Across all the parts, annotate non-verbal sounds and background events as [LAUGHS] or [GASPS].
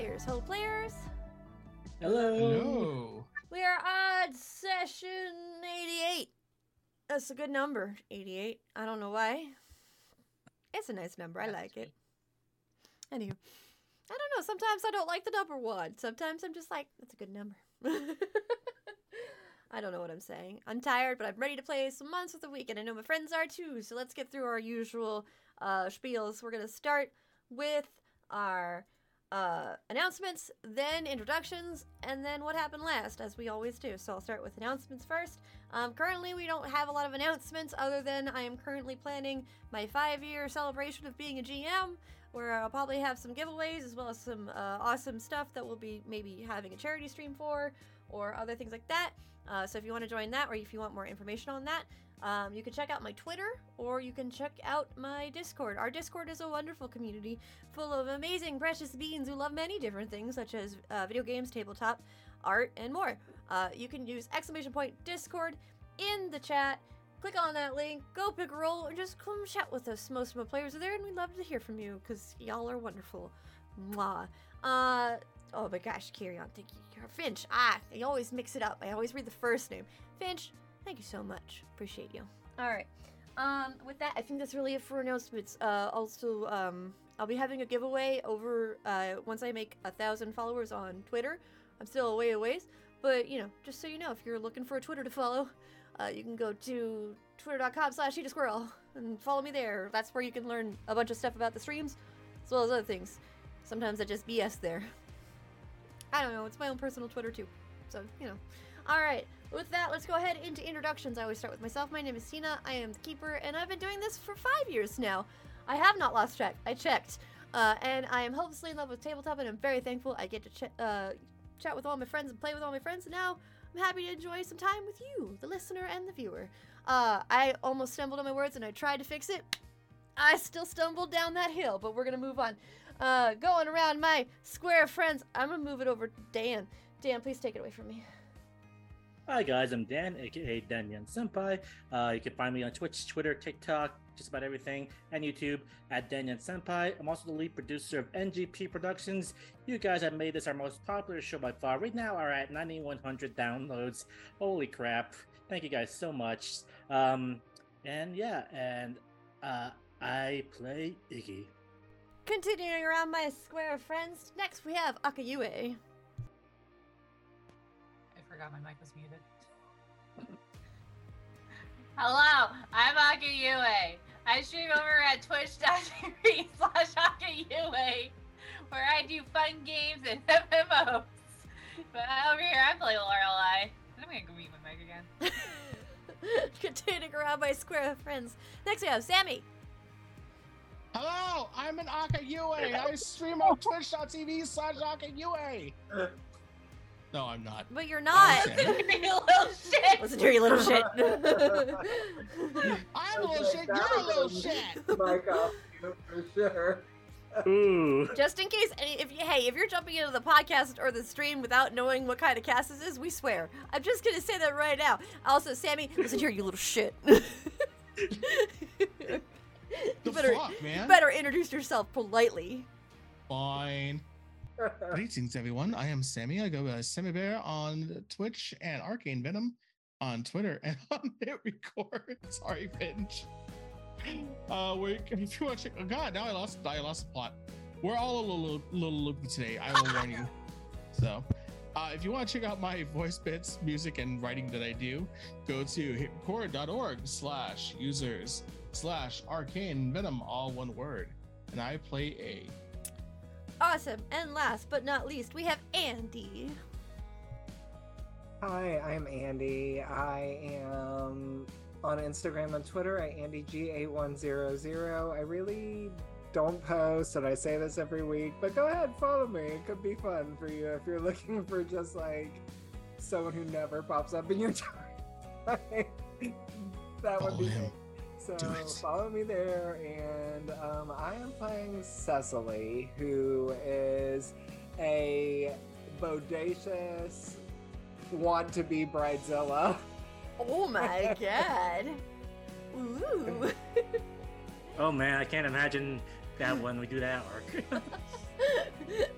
players. Hello, players. Hello. Hello. We are on session 88. That's a good number, 88. I don't know why. It's a nice number. I That's like it. sweet. Anywho, I don't know. Sometimes I don't like the number one. Sometimes I'm just like, that's a good number. [LAUGHS] I don't know what I'm saying. I'm tired, but I'm ready to play some months with the week, and I know my friends are too. So let's get through our usual uh, spiels. We're gonna start with our uh, announcements, then introductions, and then what happened last, as we always do. So I'll start with announcements first. Um, currently, we don't have a lot of announcements other than I am currently planning my five year celebration of being a GM, where I'll probably have some giveaways as well as some uh, awesome stuff that we'll be maybe having a charity stream for or other things like that. Uh, so if you want to join that or if you want more information on that, um, you can check out my Twitter or you can check out my Discord. Our Discord is a wonderful community full of amazing, precious beings who love many different things, such as uh, video games, tabletop, art, and more. Uh, you can use exclamation point Discord in the chat. Click on that link, go pick a role, and just come chat with us. Most of my players are there, and we'd love to hear from you because y'all are wonderful. Mwah. Uh, oh my gosh, carry on. Thank you. Finch. Ah, I always mix it up. I always read the first name. Finch, thank you so much. Appreciate you. All right. Um, with that, I think that's really it for announcements. Uh, also, um, I'll be having a giveaway over uh, once I make a thousand followers on Twitter. I'm still a way a ways, but you know, just so you know, if you're looking for a Twitter to follow, uh, you can go to twitter.com slash eat a squirrel and follow me there. That's where you can learn a bunch of stuff about the streams, as well as other things. Sometimes I just BS there. I don't know, it's my own personal Twitter too. So, you know. Alright, with that, let's go ahead into introductions. I always start with myself. My name is Hina. I am the keeper, and I've been doing this for five years now. I have not lost track. I checked. Uh, and I am hopelessly in love with tabletop, and I'm very thankful I get to ch- uh, chat with all my friends and play with all my friends. And now I'm happy to enjoy some time with you, the listener and the viewer. Uh, I almost stumbled on my words, and I tried to fix it. I still stumbled down that hill, but we're gonna move on. Uh, going around my square of friends, I'm gonna move it over to Dan. Dan, please take it away from me. Hi guys, I'm Dan, aka Danyan Senpai. Uh, you can find me on Twitch, Twitter, TikTok, just about everything, and YouTube at Danyan Senpai. I'm also the lead producer of NGP Productions. You guys have made this our most popular show by far. Right now, are at 9,100 downloads. Holy crap! Thank you guys so much. Um, and yeah, and uh, I play Iggy. Continuing around my square of friends, next we have Akayuay. I forgot my mic was muted. [LAUGHS] Hello, I'm Akayuay. I stream over at twitch.tv slash Akayuay, where I do fun games and [LAUGHS] MMOs. But over here, I play Lorelei. I'm gonna go mute my mic again. [LAUGHS] Continuing around my square of friends, next we have Sammy. Hello, I'm an Akayuay. I stream on twitch.tv slash Akayuay. No, I'm not. But you're not. Okay. [LAUGHS] you little shit! Listen to you little shit. I'm a little shit. You're a little shit. My costume for sure. Ooh. Just in case, if you, hey, if you're jumping into the podcast or the stream without knowing what kind of cast this is, we swear. I'm just gonna say that right now. Also, Sammy, listen here, you little shit. [LAUGHS] you The better, fuck, man? you better introduce yourself politely. Fine. [LAUGHS] Greetings, everyone. I am Sammy. I go by Sammy Bear on Twitch and Arcane Venom on Twitter and [LAUGHS] on Hit Record. [LAUGHS] Sorry, Finch. Uh, we if you want to check, oh god, now I lost, I lost the plot. We're all a little, little loopy today. I will warn you. So, uh, if you want to check out my voice bits, music, and writing that I do, go to hitrecord.org slash users slash arcane venom, all one word. And I play a Awesome. And last but not least, we have Andy. Hi, I'm Andy. I am on Instagram and Twitter at AndyG8100. I really don't post, and I say this every week, but go ahead, follow me. It could be fun for you if you're [LAUGHS] looking for just like someone who never pops up in your [LAUGHS] time. that would be him. me. So Do it. follow me there, and um, I am playing Cessily, who is a bodacious want to be bridezilla. Oh my [LAUGHS] god. Ooh. [LAUGHS] Oh man, I can't imagine that when we do that arc. [LAUGHS]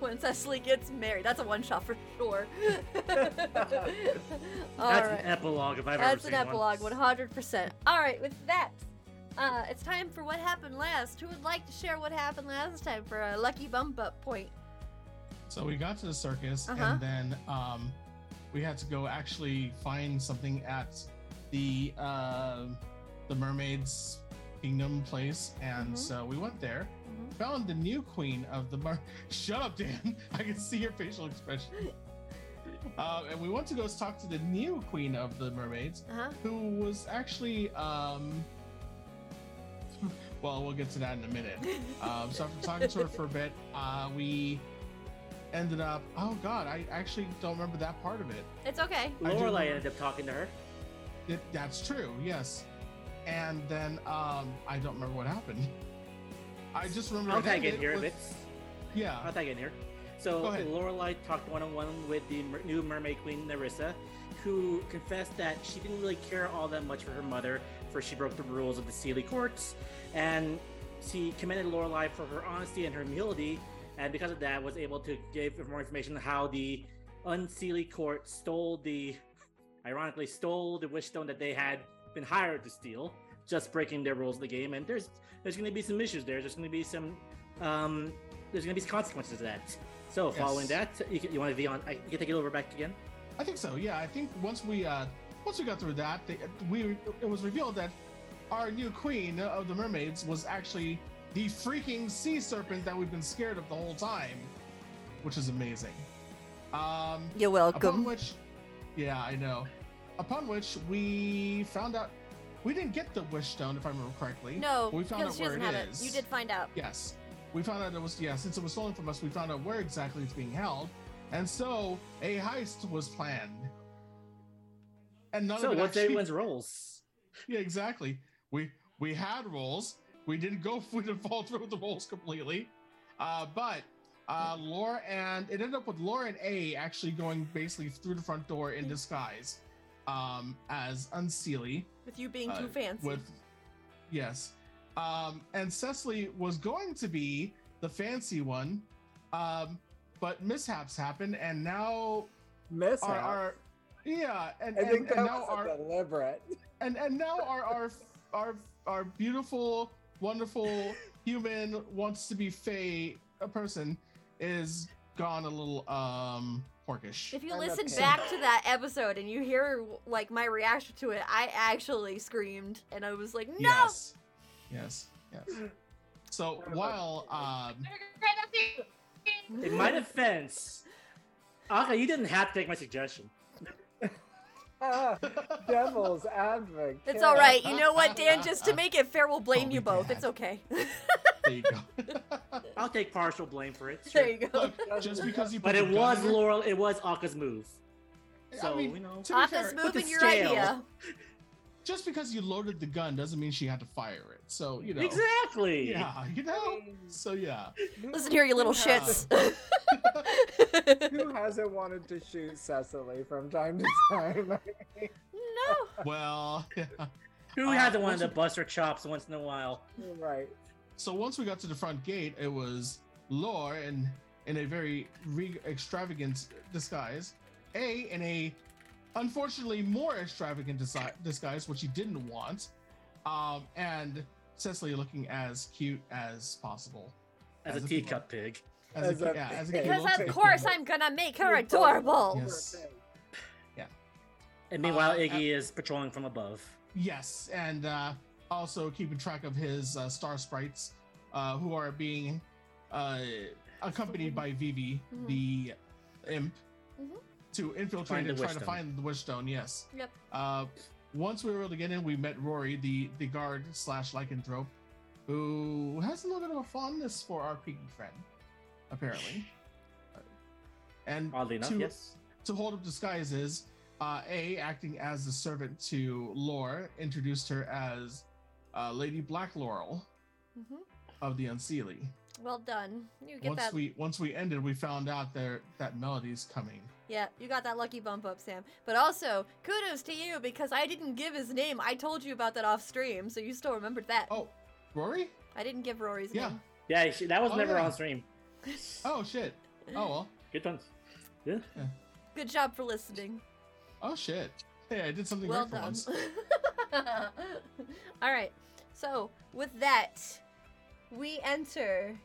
when Cessily gets married. That's a one shot for sure. All That's right. an epilogue if I've That's ever an epilogue, one. 100%. All right, with that, uh, it's time for what happened last. Who would like to share what happened last time for a lucky bump up point? So we got to the circus, Uh-huh. and then um, we had to go actually find something at the uh, the mermaids kingdom place, and Mhm. so we went there, Mhm. found the new queen of the mer. [LAUGHS] Shut up, Dan! [LAUGHS] I can see your facial expression. [LAUGHS] Uh, and we went to go talk to the new queen of the mermaids, Uh huh. who was actually um. Well, we'll get to that in a minute. [LAUGHS] Um, so after talking to her for a bit, uh, we ended up. Oh God, I actually don't remember that part of it. it's okay. I Lorelei ended up talking to her. it that's true, yes. And then um, I don't remember what happened. [LAUGHS] I just remember. I'll it tag in ended here a bit. Yeah. I'll tag in here. So Go. Lorelei talked one on one with the new mermaid queen Narissa, who confessed that she didn't really care all that much for her mother, for she broke the rules of the Seelie courts, and she commended Lorelei for her honesty and her humility, and because of that, was able to give more information on how the Unseelie court stole the, ironically, stole the wish stone that they had been hired to steal, just breaking their rules of the game. And there's there's going to be some issues there. There's going to be some um, there's going to be consequences to that. So following Yes. that, you, can, you want to be on? I, you can take it over back again. I think so. Yeah, I think once we uh once we got through that, they, we it was revealed that our new queen of the mermaids was actually the freaking sea serpent that we've been scared of the whole time, which is amazing. Um, You're welcome. upon which, yeah, I know. Upon which we found out we didn't get the wish stone, if I remember correctly. No, but we found out she where doesn't have it. You did find out. Yes. We found out it was, yeah, since it was stolen from us, we found out where exactly it's being held. And so a heist was planned. And none so of it what's actually, everyone's roles? Yeah, exactly. We we had roles. We didn't go [LAUGHS] we didn't fall through with the roles completely. Uh, but uh, Laura and it ended up with Laura and A actually going basically through the front door in disguise um, as Unseelie With you being uh, too fancy. with yes um and cessily was going to be the fancy one um but mishaps happened and now Miss our, our yeah and, I and, think that and now was our deliberate. and and now our our our our beautiful wonderful human wants to be fey a person is gone a little um porkish If you I'm listen okay. back to that episode and you hear like my reaction to it, I actually screamed and I was like, "No!" yes yes yes so while um In my defense, Aka, you didn't have to take my suggestion. [LAUGHS] Devil's advocate. It's all right. You know what, Dan? Just to make it fair, we'll blame you both. God. It's okay. there you go [LAUGHS] I'll take partial blame for it. [LAUGHS] there you go. Look, just because you put But it was in Laurel. It was Aka's move. So I mean, you know. to be Aka's fair, with the your idea. Just because you loaded the gun doesn't mean she had to fire it. So you know, Exactly. yeah, you know. So yeah, Listen here, you little shits. [LAUGHS] Who hasn't wanted to shoot Cessily from time to time? [LAUGHS] no. well, yeah. Who Uh, hasn't wanted once to bust her chops once in a while? right. So once we got to the front gate, it was Lore in in a very re- extravagant disguise. A in a unfortunately more extravagant disi- disguise, which he didn't want, um, and Cessily looking as cute as possible. As, As a a teacup pig. As, As a, a yeah, as a Because little of pig. course I'm gonna make her adorable. Yes. Yeah. And meanwhile, Uh, Iggy is patrolling from above. Yes, and uh, also keeping track of his uh, star sprites, uh, who are being uh, accompanied by Vivi, Mhm. the imp. To infiltrate Find and try wish to find the wish stone. Yes. Yep. Uh, once we were able to get in, we met Rory, the the guard slash lycanthrope, who has a little bit of a fondness for our peaky friend, apparently. And Oddly enough, to, yes. to hold up disguises, uh, A, acting as the servant to Lore, introduced her as uh, Lady Black Laurel Mhm. of the Unseelie. Well done. You get Once that. we once we ended, we found out there that melody's coming. Yeah, you got that lucky bump up, Sam. But also, kudos to you because I didn't give his name. I told you about that off stream, so you still remembered that. Oh, Rory? I didn't give Rory's Yeah. name. Yeah, she- that was Oh, never yeah. on stream. [LAUGHS] Oh shit. Oh well. Good times. Yeah. Good job for listening. Oh shit. Hey, I did something Well right for done. once. [LAUGHS] All right. So, with that, we enter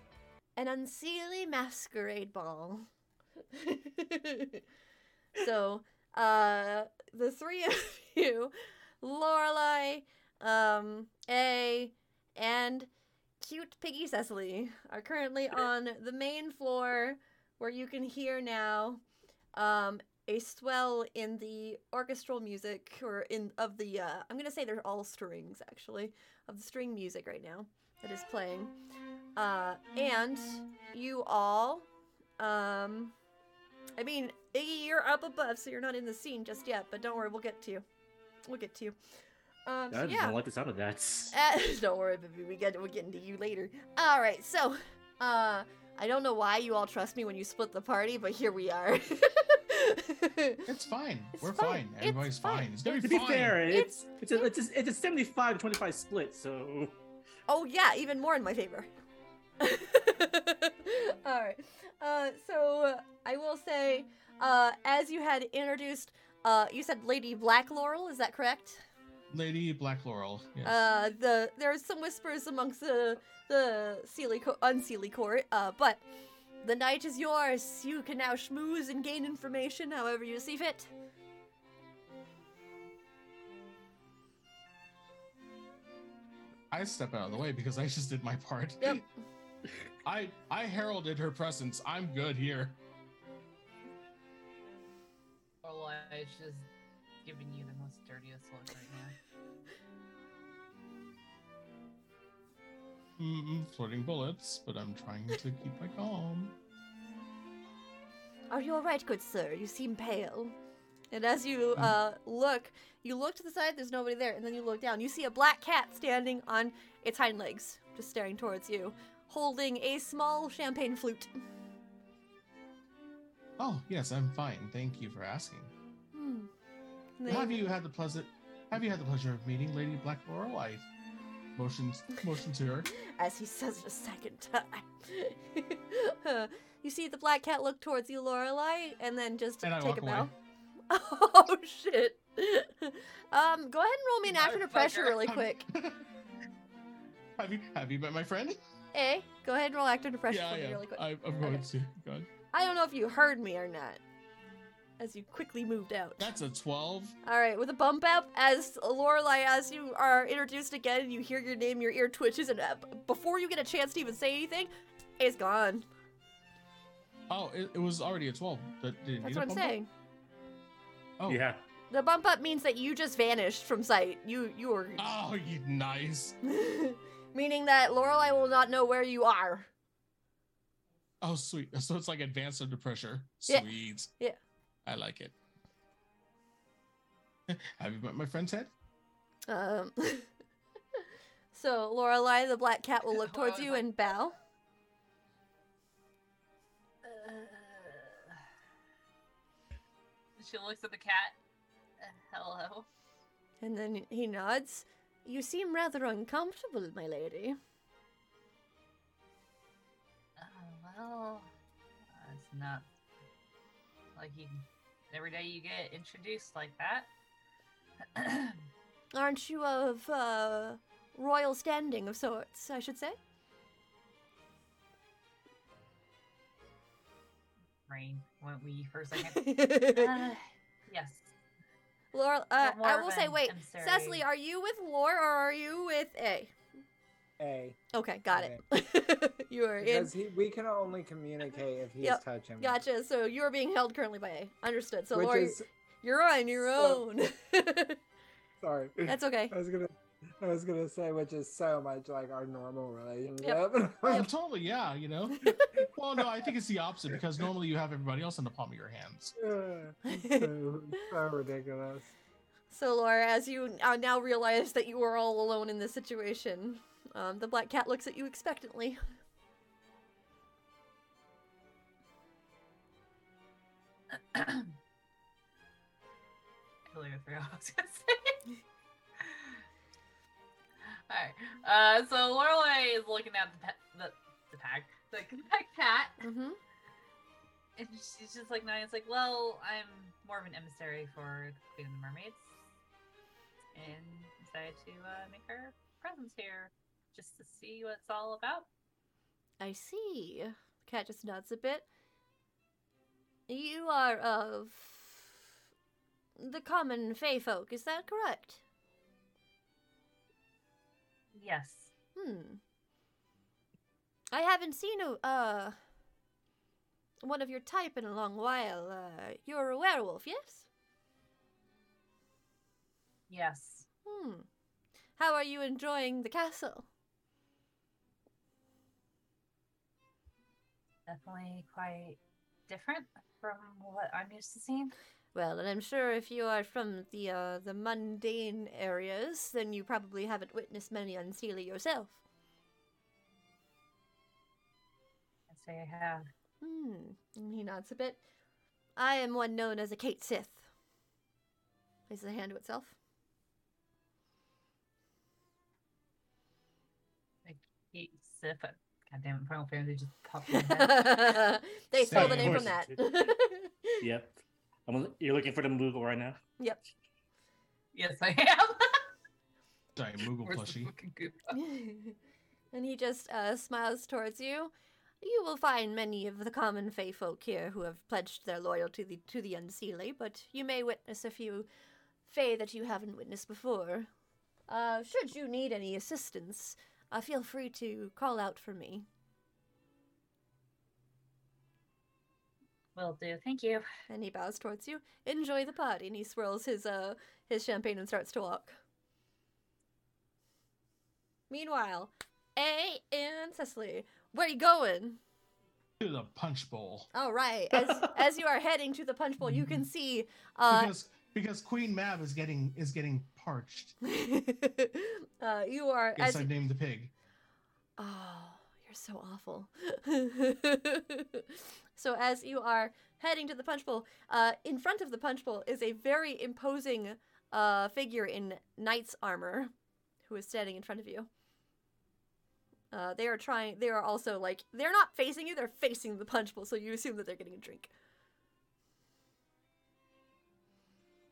an unseelie masquerade ball. [LAUGHS] so, uh, the three [LAUGHS] of you, Lorelei, um, A, and cute Piggy Cessily, are currently on the main floor where you can hear now um, a swell in the orchestral music or in of the uh, I'm gonna say they're all strings actually of the string music right now that is playing. Uh, and you all, um, I mean, Iggy, you're up above, so you're not in the scene just yet. But don't worry, we'll get to you. We'll get to you. Um, so I yeah. don't like the sound of that. [LAUGHS] Uh, don't worry, baby. We get we're getting to you later. All right, so uh, I don't know why you all trust me when you split the party, but here we are. [LAUGHS] It's fine. It's We're fine. fine. It's Everybody's fine. fine. It's gonna to be be fine. fair, It's- it's it's a, it's a, it's a 75 25 split, so oh yeah, even more in my favor. [LAUGHS] all right. Uh, so uh, I will say, uh, as you had introduced, uh, you said Lady Black Laurel. Is that correct? Lady Black Laurel. Yes. Uh, the there's some whispers amongst the the Seelie co- unseelie court, uh, but the night is yours. You can now schmooze and gain information however you see fit. I step out of the way because I just did my part. Yep. [LAUGHS] I I heralded her presence. I'm good here. Lorelei's just giving you the most dirtiest look right now. Mm, flirting bullets, but I'm trying to keep my calm. Are you all right, good sir? You seem pale. And as you uh, look, you look to the side. There's nobody there, and then you look down. You see a black cat standing on its hind legs, just staring towards you, holding a small champagne flute. Oh yes, I'm fine. Thank you for asking. Hmm. Have you had the pleasant? Have you had the pleasure of meeting Lady Black Laurel? I motions motion to her. [LAUGHS] as he says it a second time. [LAUGHS] you see the black cat look towards you, Lorelei, and then just And take a bow. [LAUGHS] Oh shit! um, go ahead and roll me an action of pressure really quick. have you have you met my friend? A, go ahead and roll action of pressure yeah, for me yeah. really quick. I, I'm going Okay. to. God. I don't know if you heard me or not. As you quickly moved out. That's a twelve. All right, with a bump up, as Lorelei, as you are introduced again, you hear your name, your ear twitches, and uh, before you get a chance to even say anything, it's gone. Oh, it, it was already a twelve. Did, did That's need a what I'm bump up? saying. Oh. yeah. The bump up means that you just vanished from sight. You you were Oh, you nice. [LAUGHS] meaning that Lorelei will not know where you are. Oh, sweet. So it's like advanced under pressure. Yeah. Sweet. Yeah. I like it. [LAUGHS] Have you met my friend's head? Um, [LAUGHS] so Lorelei, the black cat, will look towards you and bow. She looks at the cat. Uh, hello. And then he nods. You seem rather uncomfortable, my lady. Uh, well, uh, it's not like you. Every day you get introduced like that. [CLEARS THROAT] Aren't you of uh, royal standing of sorts, I should say? Rain went we for a second. [LAUGHS] Uh, yes. Laura, uh, But I will say, wait, Cessily, are you with Lore or are you with A? A. Okay, got it. [LAUGHS] you are in. Because he, we can only communicate if he's Yep, touching. Gotcha. So you are being held currently by A. Understood. So Which Lore, is you're on your so- own. [LAUGHS] sorry. That's okay. [LAUGHS] I was gonna, [LAUGHS] I was gonna say, which is so much like our normal relationship. [LAUGHS] Oh, totally. Yeah. You know. well, no, I think it's the opposite because normally you have everybody else in the palm of your hands. [LAUGHS] so, so ridiculous. So, Laura, as you uh, now realize that you are all alone in this situation, um, the black cat looks at you expectantly. [COUGHS] I totally I was gonna say. Alright. Uh, so Lorelei is looking at the, pe- the, the tag. Like a cat. Mm-hmm. And she's just like nodding. It's like, well, I'm more of an emissary for the Queen of the Mermaids, and decided to uh, make her presence here just to see what it's all about. I see. The cat just nods a bit. You are of the common Fey folk, is that correct? Yes. Hmm. I haven't seen a uh one of your type in a long while. Uh, you're a werewolf, yes? Yes. Hmm. How are you enjoying the castle? Definitely quite different from what I'm used to seeing. Well, and I'm sure if you are from the uh, the mundane areas, then you probably haven't witnessed many unseelie yourself. I'd say I have. Hmm. And he nods a bit. I am one known as a Cait Sith. Places a hand to itself. A Cait Sith. God damn it, Final Fantasy just popped in [LAUGHS] they stole the name from that. [LAUGHS] Yep. I'm, you're looking for the Moogle right now. yep. yes, I am. [LAUGHS] Giant Moogle plushie. [LAUGHS] and he just uh, smiles towards you. You will find many of the common Fey folk here who have pledged their loyalty to the, to the Unseelie, but you may witness a few Fey that you haven't witnessed before. Uh, should you need any assistance, uh, feel free to call out for me. Will do. Thank you. And he bows towards you. Enjoy the party, and he swirls his uh his champagne and starts to walk. Meanwhile, A and Cessily, where are you going? To the punch bowl. All right. As [LAUGHS] as you are heading to the punch bowl, you can see uh, because because Queen Mab is getting is getting parched. [LAUGHS] uh you are Yes, as I named the pig. Oh, you're so awful. [LAUGHS] so as you are heading to the punch bowl, uh, in front of the punch bowl is a very imposing uh, figure in knight's armor, who is standing in front of you. Uh, they are trying. They are also like they're not facing you; they're facing the punch bowl. So you assume that they're getting a drink.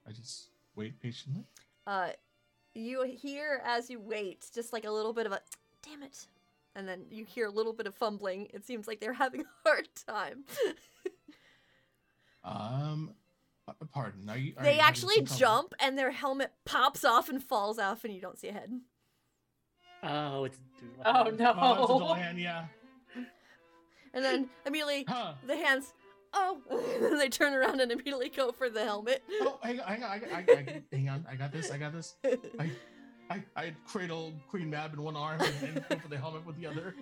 I just wait patiently. Uh, you hear as you wait, just like a little bit of a damn it, and then you hear a little bit of fumbling. It seems like they're [LAUGHS] having a hard time. Um, pardon. Are you, are they you actually some trouble? jump, and their helmet pops off and falls off, and you don't see a head. Oh, it's. Oh no. Oh, that's a Dullahan, yeah. And then immediately Huh. the hands, oh, [LAUGHS] and they turn around and immediately go for the helmet. Oh, hang on, hang on, I, I, I, hang on. I got this. I got this. I, [LAUGHS] I, I cradle Queen Mab in one arm and then go for the helmet with the other.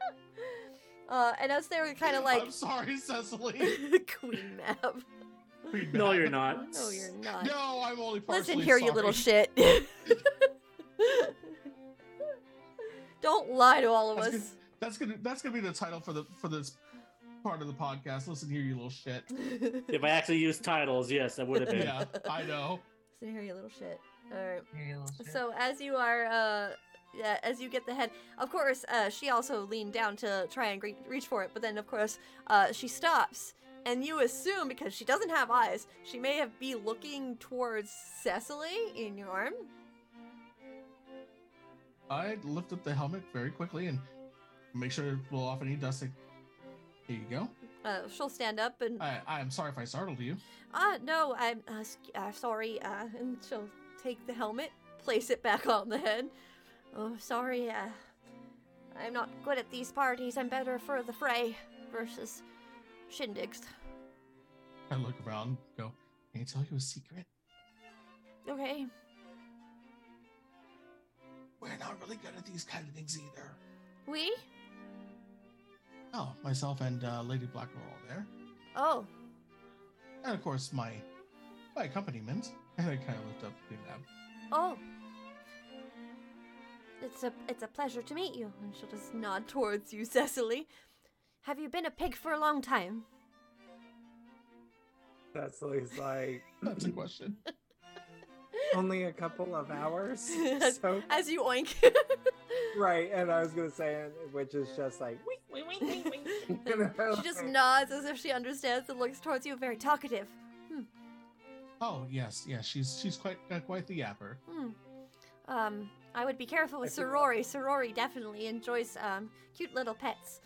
[LAUGHS] uh, and as they were kind of like I'm sorry, Cessily. [LAUGHS] Queen Map. Queen No, Mab. you're not. [LAUGHS] No, you're not. No, I'm only partially Listen here, you little shit. Don't lie to all of That's us. gonna, that's gonna that's gonna be the title for the for this part of the podcast. Listen here, you little shit. If I actually used titles, yes, that would have been. Yeah, I know. Listen here, you little shit. All right. Here, you little shit. So as you are, uh, yeah, as you get the head, of course, uh, she also leaned down to try and gre- reach for it, but then of course, uh, she stops, and you assume because she doesn't have eyes, she may have be looking towards Cessily in your arm. I lift up the helmet very quickly and make sure to blow off any dust. Like, here you go. Uh, she'll stand up and, I I'm sorry if I startled you. uh, no, I'm uh, sc- uh, sorry, uh, and she'll take the helmet, place it back on the head. Oh, sorry, uh, I'm not good at these parties. I'm better for the fray versus shindigs. I look around, go. Can I tell you a secret? Okay. We're not really good at these kind of things either. We? Oh, myself and uh, Lady Black are all there, Oh, and of course my my accompaniment. And [LAUGHS] I kind of lift up Queen Mab. oh. It's a it's a pleasure to meet you. And she'll just nod towards you, [LAUGHS] Cessily. Have you been a pig for a long time? Cessily's like, [LAUGHS] That's a question. only a couple of hours. As- So As you oink. right, and I was gonna say, which is just like, wink, wink, wink, wink, wink. She just nods as if she understands and looks towards you, very talkative. Oh yes, yes. She's she's quite uh, quite the yapper. Hmm. Um, I would be careful with I feel- Sir Rory. Sorori definitely enjoys um cute little pets.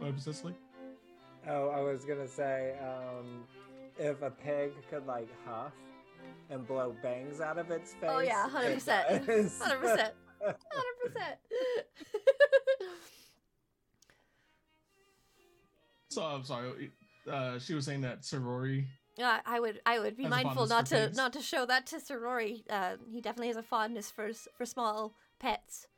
What was Cessily? Oh, I was gonna say, um, if a pig could like huff and blow bangs out of its face. Oh yeah, hundred percent, hundred percent, [LAUGHS] hundred percent. [LAUGHS] So I'm sorry. Uh, she was saying that sorority. Yeah, I would, I would be Has a mindful not to, not to show that to Sir Rory. Uh, he definitely has a fondness for for small pets.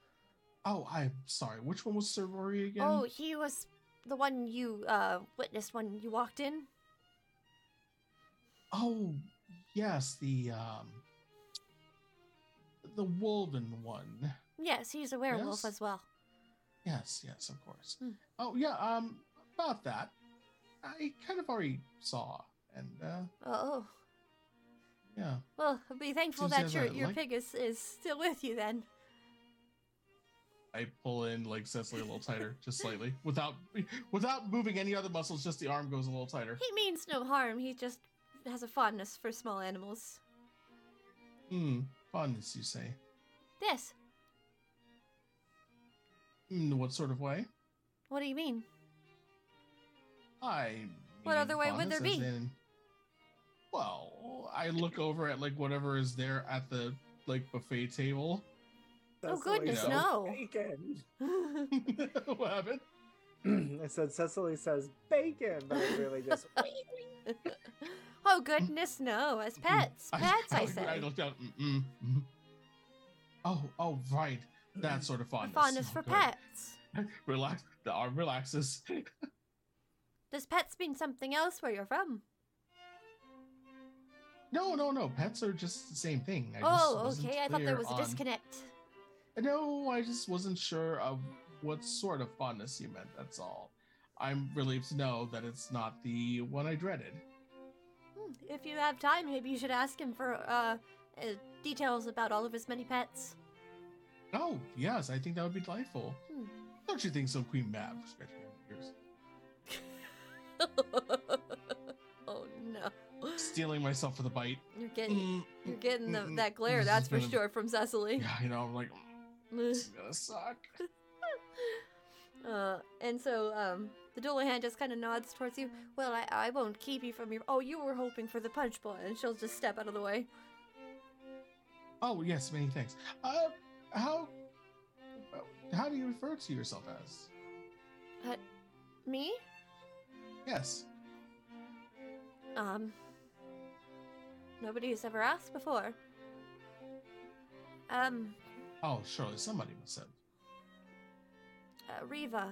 Oh, I'm sorry. Which one was Sir Rory again? Oh, he was the one you uh witnessed when you walked in. Oh, yes, the um, the Wolven one. Yes, he's a werewolf Yes? as well. Yes, yes, of course. Hmm. Oh yeah, um, about that, I kind of already saw, and uh, Oh, yeah. well, be thankful Seems he that your your like- pig is, is still with you then. I pull in like Cessily a little tighter, just slightly, without without moving any other muscles. Just the arm goes a little tighter. He means no harm. He just has a fondness for small animals. Hmm, fondness, you say? Yes. In what sort of way? What do you mean? I. What other way would there be? in- well, I look over at like whatever is there at the like buffet table. Oh, goodness, no. Bacon. [LAUGHS] [LAUGHS] what happened? [CLEARS THROAT] I said Cessily says bacon, but it really just. [LAUGHS] oh goodness, no! As pets, pets, I, I say. looked out. Mm-mm, mm. Oh, oh, right. That sort of A fondness. fondness Oh, for good. pets. Relax. The arm relaxes. Does pets mean something else where you're from? No, no, no. Pets are just the same thing. I oh, okay. I thought there was a on- disconnect. No, I just wasn't sure of what sort of fondness you meant. That's all. I'm relieved to know that it's not the one I dreaded. Hmm, If you have time, maybe you should ask him for uh, uh details about all of his many pets. Oh, yes, I think that would be delightful. Hmm. Don't you think so, Queen Mab? [LAUGHS] Stealing myself for the bite. You're getting Mm, you're getting the, mm, that glare. That's for sure from Cessily. Yeah, you know, I'm like, this is [LAUGHS] gonna suck. Uh, and so um, the Dullahan just kind of nods towards you. Well, I, I won't keep you from your. Oh, you were hoping for the punch bowl, and she'll just step out of the way. Oh, yes, many thanks. Uh, how, how do you refer to yourself as? Uh, Me? Yes. Um. Nobody's ever asked before. Um, Oh, surely somebody must have. uh, Riva.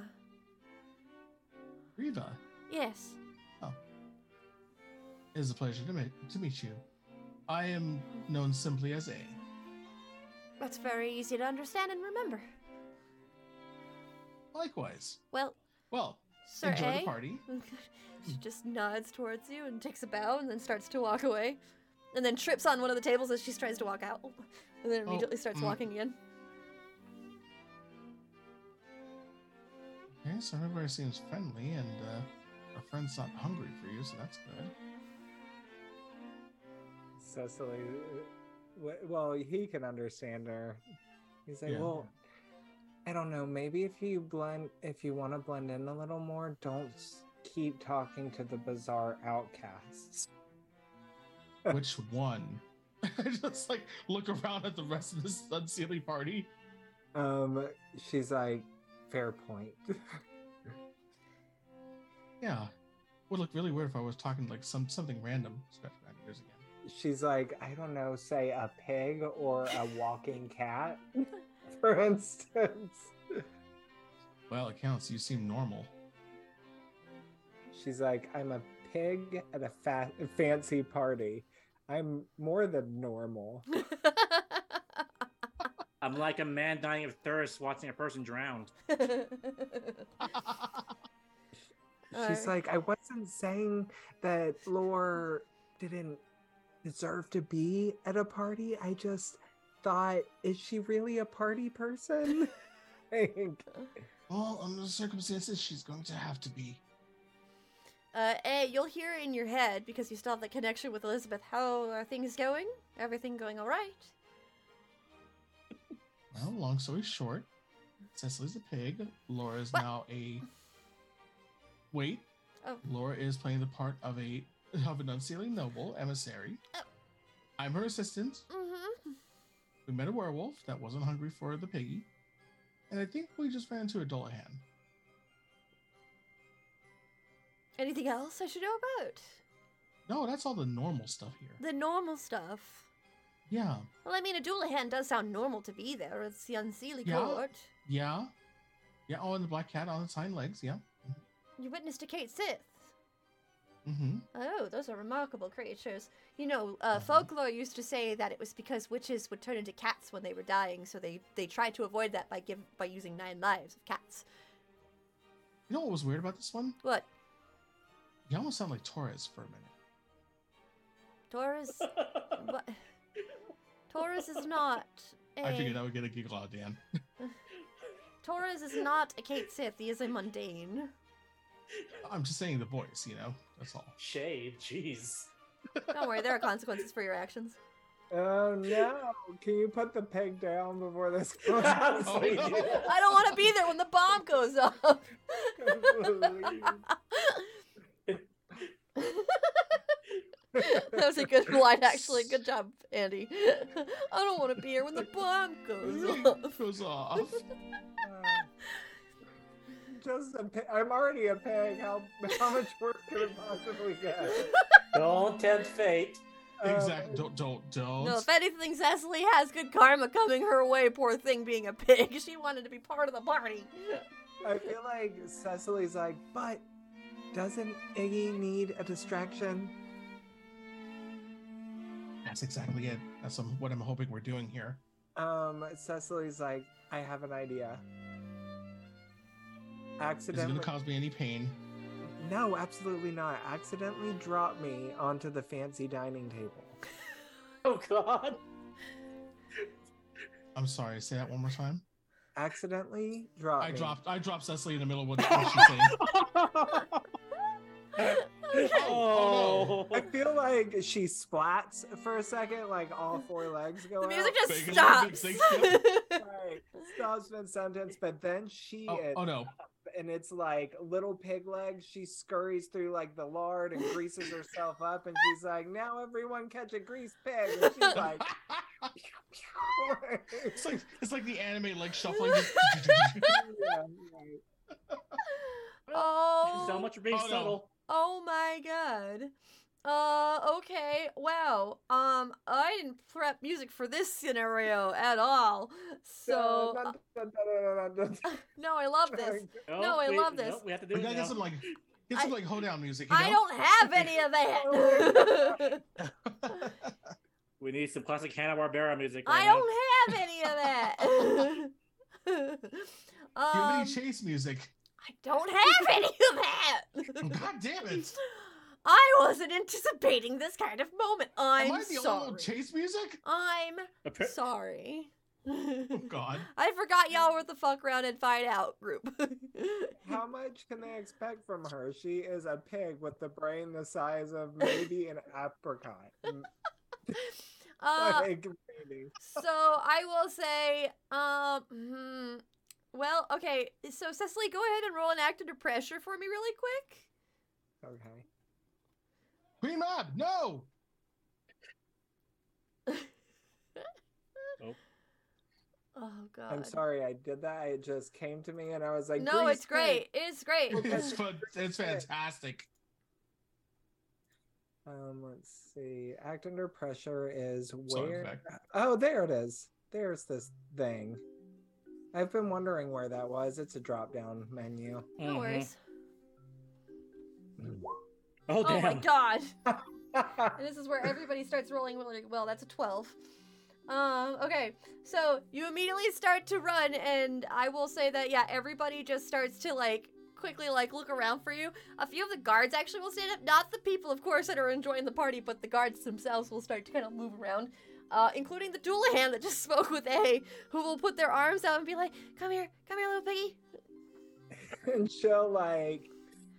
Riva, Yes. Oh. It is a pleasure to meet, to meet you. I am known simply as A. That's very easy to understand and remember. Likewise. Well, Well, Sir enjoy A. the party. [LAUGHS] she just nods towards you and takes a bow and then starts to walk away. And then trips on one of the tables as she tries to walk out. [LAUGHS] And then Oh, immediately starts mm. walking again. Okay, so everybody seems friendly, and uh, our friend's not hungry for you, so that's good. Cessily, uh, well, he can understand her. He's like, Yeah. well, I don't know. Maybe if you blend, if you want to blend in a little more, don't keep talking to the bizarre outcasts. Which one? [LAUGHS] I just like look around at the rest of this unseelie party. Um, she's like, fair point. [LAUGHS] Yeah, would look really weird if I was talking like some something random. Scratch my ears again. she's like, I don't know, say a pig or a walking cat, [LAUGHS] for instance. Well, it counts. You seem normal. She's like, I'm a pig at a fa- fancy party. I'm more than normal. [LAUGHS] I'm like a man dying of thirst watching a person drown. [LAUGHS] She's Alright. like, I wasn't saying that Lore didn't deserve to be at a party. I just thought, is she really a party person? [LAUGHS] Like, Well, under the circumstances, she's going to have to be. Uh, A, you'll hear in your head because you still have the connection with Elizabeth. How are things going? Everything going all right? Well, long story short, Cessily's a pig. Laura is What? now a. Wait. Oh. Laura is playing the part of a [LAUGHS] of an unsealing noble emissary. Oh. I'm her assistant. Mm-hmm. We met a werewolf that wasn't hungry for the piggy, and I think we just ran into a Dullahan. Anything else I should know about? No, that's all the normal stuff here. The normal stuff. Yeah, Well, I mean, a Dullahan does sound normal to be there. It's the Unseelie Yeah. Court. yeah, yeah. Oh, and the black cat on its hind legs. Yeah. You witnessed a Cait Sith. Mm-hmm. Oh, those are remarkable creatures. You know, uh, Mhm. folklore used to say that it was because witches would turn into cats when they were dying, so they, they tried to avoid that by give by using nine lives of cats. You know what was weird about this one? What? You almost sound like Torres for a minute. Taurus? [LAUGHS] what? Taurus is not a. I figured I would get a giggle out of Dan. [LAUGHS] Taurus is not a Cait Sith. He is a mundane. I'm just saying the voice, you know. That's all. Shade, jeez. Don't worry, there are consequences for your actions. oh no! Can you put the peg down before this [LAUGHS] goes? Oh, no. I don't want to be there when the bomb goes off. [LAUGHS] that was a good line, actually. Good job, Andy. [LAUGHS] I don't want to be here when the bomb goes [LAUGHS] off. goes off. Just a pig. I'm already a pig. How how much worse could it possibly get? Don't tempt fate. Um, Exactly. Don't don't don't. No, if anything, Cessily has good karma coming her way. Poor thing, being a pig. She wanted to be part of the party. I feel like Cessily's like, but doesn't Iggy need a distraction? That's exactly it. That's um, what I'm hoping we're doing here. Um, Cessily's like, I have an idea. Is it Accidentally, going to cause me any pain? no, absolutely not. Accidentally drop me onto the fancy dining table. [LAUGHS] Oh God. I'm sorry. Say that one more time. Accidentally drop I me. dropped. I dropped Cessily in the middle of what, [LAUGHS] what she's saying. [LAUGHS] oh. I feel like she splats for a second, like all four legs go The music out. just Big little big stops. thing, [LAUGHS] Right, stops mid sentence, but then she Oh, is oh no! and it's like little pig legs. She scurries through like the lard and greases herself up, and she's like, "Now everyone catch a greased pig." And she's like, [LAUGHS] it's like it's like the anime like shuffling. [LAUGHS] Yeah, right. oh. so much for being Oh, no. Subtle. Oh my god. Uh, okay. Wow. Um, I didn't prep music for this scenario at all. So, uh, [LAUGHS] no, I love this. [LAUGHS] No, I we- love this. no, we have to do we it gotta now. get some like get some like hold hoedown music. You I don't have any of that. [LAUGHS] We need some classic Hanna Barbera music. I right now. don't have any of that. Do you have um, any chase music? I don't have any of that. God damn it! [LAUGHS] I wasn't anticipating this kind of moment. I'm Am I the sorry. only one chase music? I'm Appar- sorry. Oh [LAUGHS] God! I forgot y'all were the fuck around and find out group. [LAUGHS] How much can they expect from her? She is a pig with the brain the size of maybe an apricot. Mm, uh, like, maybe. so I will say, um, hmm, well, okay. So Cessily, go ahead and roll an act under pressure for me, really quick. Okay. Queen Mab, no! [LAUGHS] Oh oh God. I'm sorry I did that. It just came to me and I was like, no, it's great. It's great. It's fun. It's fantastic. Um, let's see. Act under pressure is where? effect. Oh, there it is. There's this thing. I've been wondering where that was. It's a drop-down menu. No Mhm. worries. Oh Oh my God. [LAUGHS] And this is where everybody starts rolling really well. That's a 12. Um, okay, so you immediately start to run, and I will say that, yeah, everybody just starts to, like, quickly like look around for you, a few of the guards actually will stand up. Not the people, of course, that are enjoying the party, but the guards themselves will start to kind of move around, uh, including the Dullahan that just [LAUGHS] spoke with A, who will put their arms out and be like, "Come here, come here, little piggy." [LAUGHS] and she'll like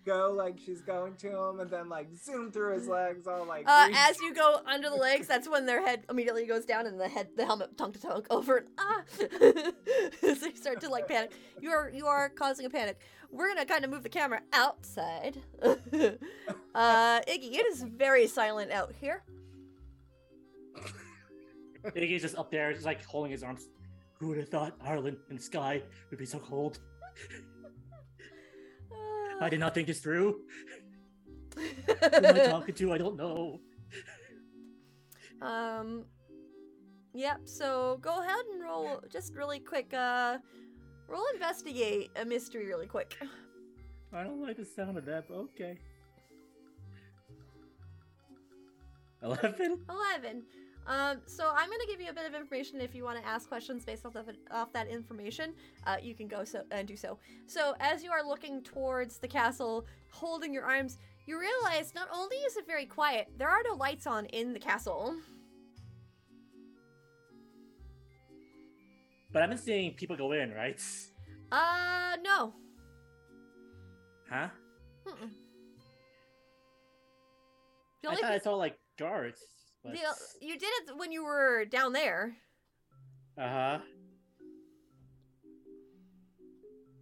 go like she's going to him and then like zoom through his legs all like Uh, as you go under the legs, that's when their head immediately goes down and the head, the helmet, tongue to tongue over. And, ah, [LAUGHS] so you start to like panic. You are you are causing a panic. We're gonna kind of move the camera outside. uh, Iggy, it is very silent out here. Iggy's just up there, just like holding his arms. Who would have thought Ireland and Sky would be so cold? Uh, I did not think this through. Who am I talking to? I don't know. um. Yep. So go ahead and roll just really quick. Uh, roll investigate a mystery really quick. I don't like the sound of that, but okay. Eleven. 11. Um, so I'm going to give you a bit of information if you want to ask questions based off, of, off that information. Uh, you can go so and do so. So as you are looking towards the castle, holding your arms, you realize not only is it very quiet, there are no lights on in the castle. But I've been seeing people go in, right? Uh, no. Huh? Mm-mm. I thought I saw like guards. The, you did it when you were down there. Uh huh.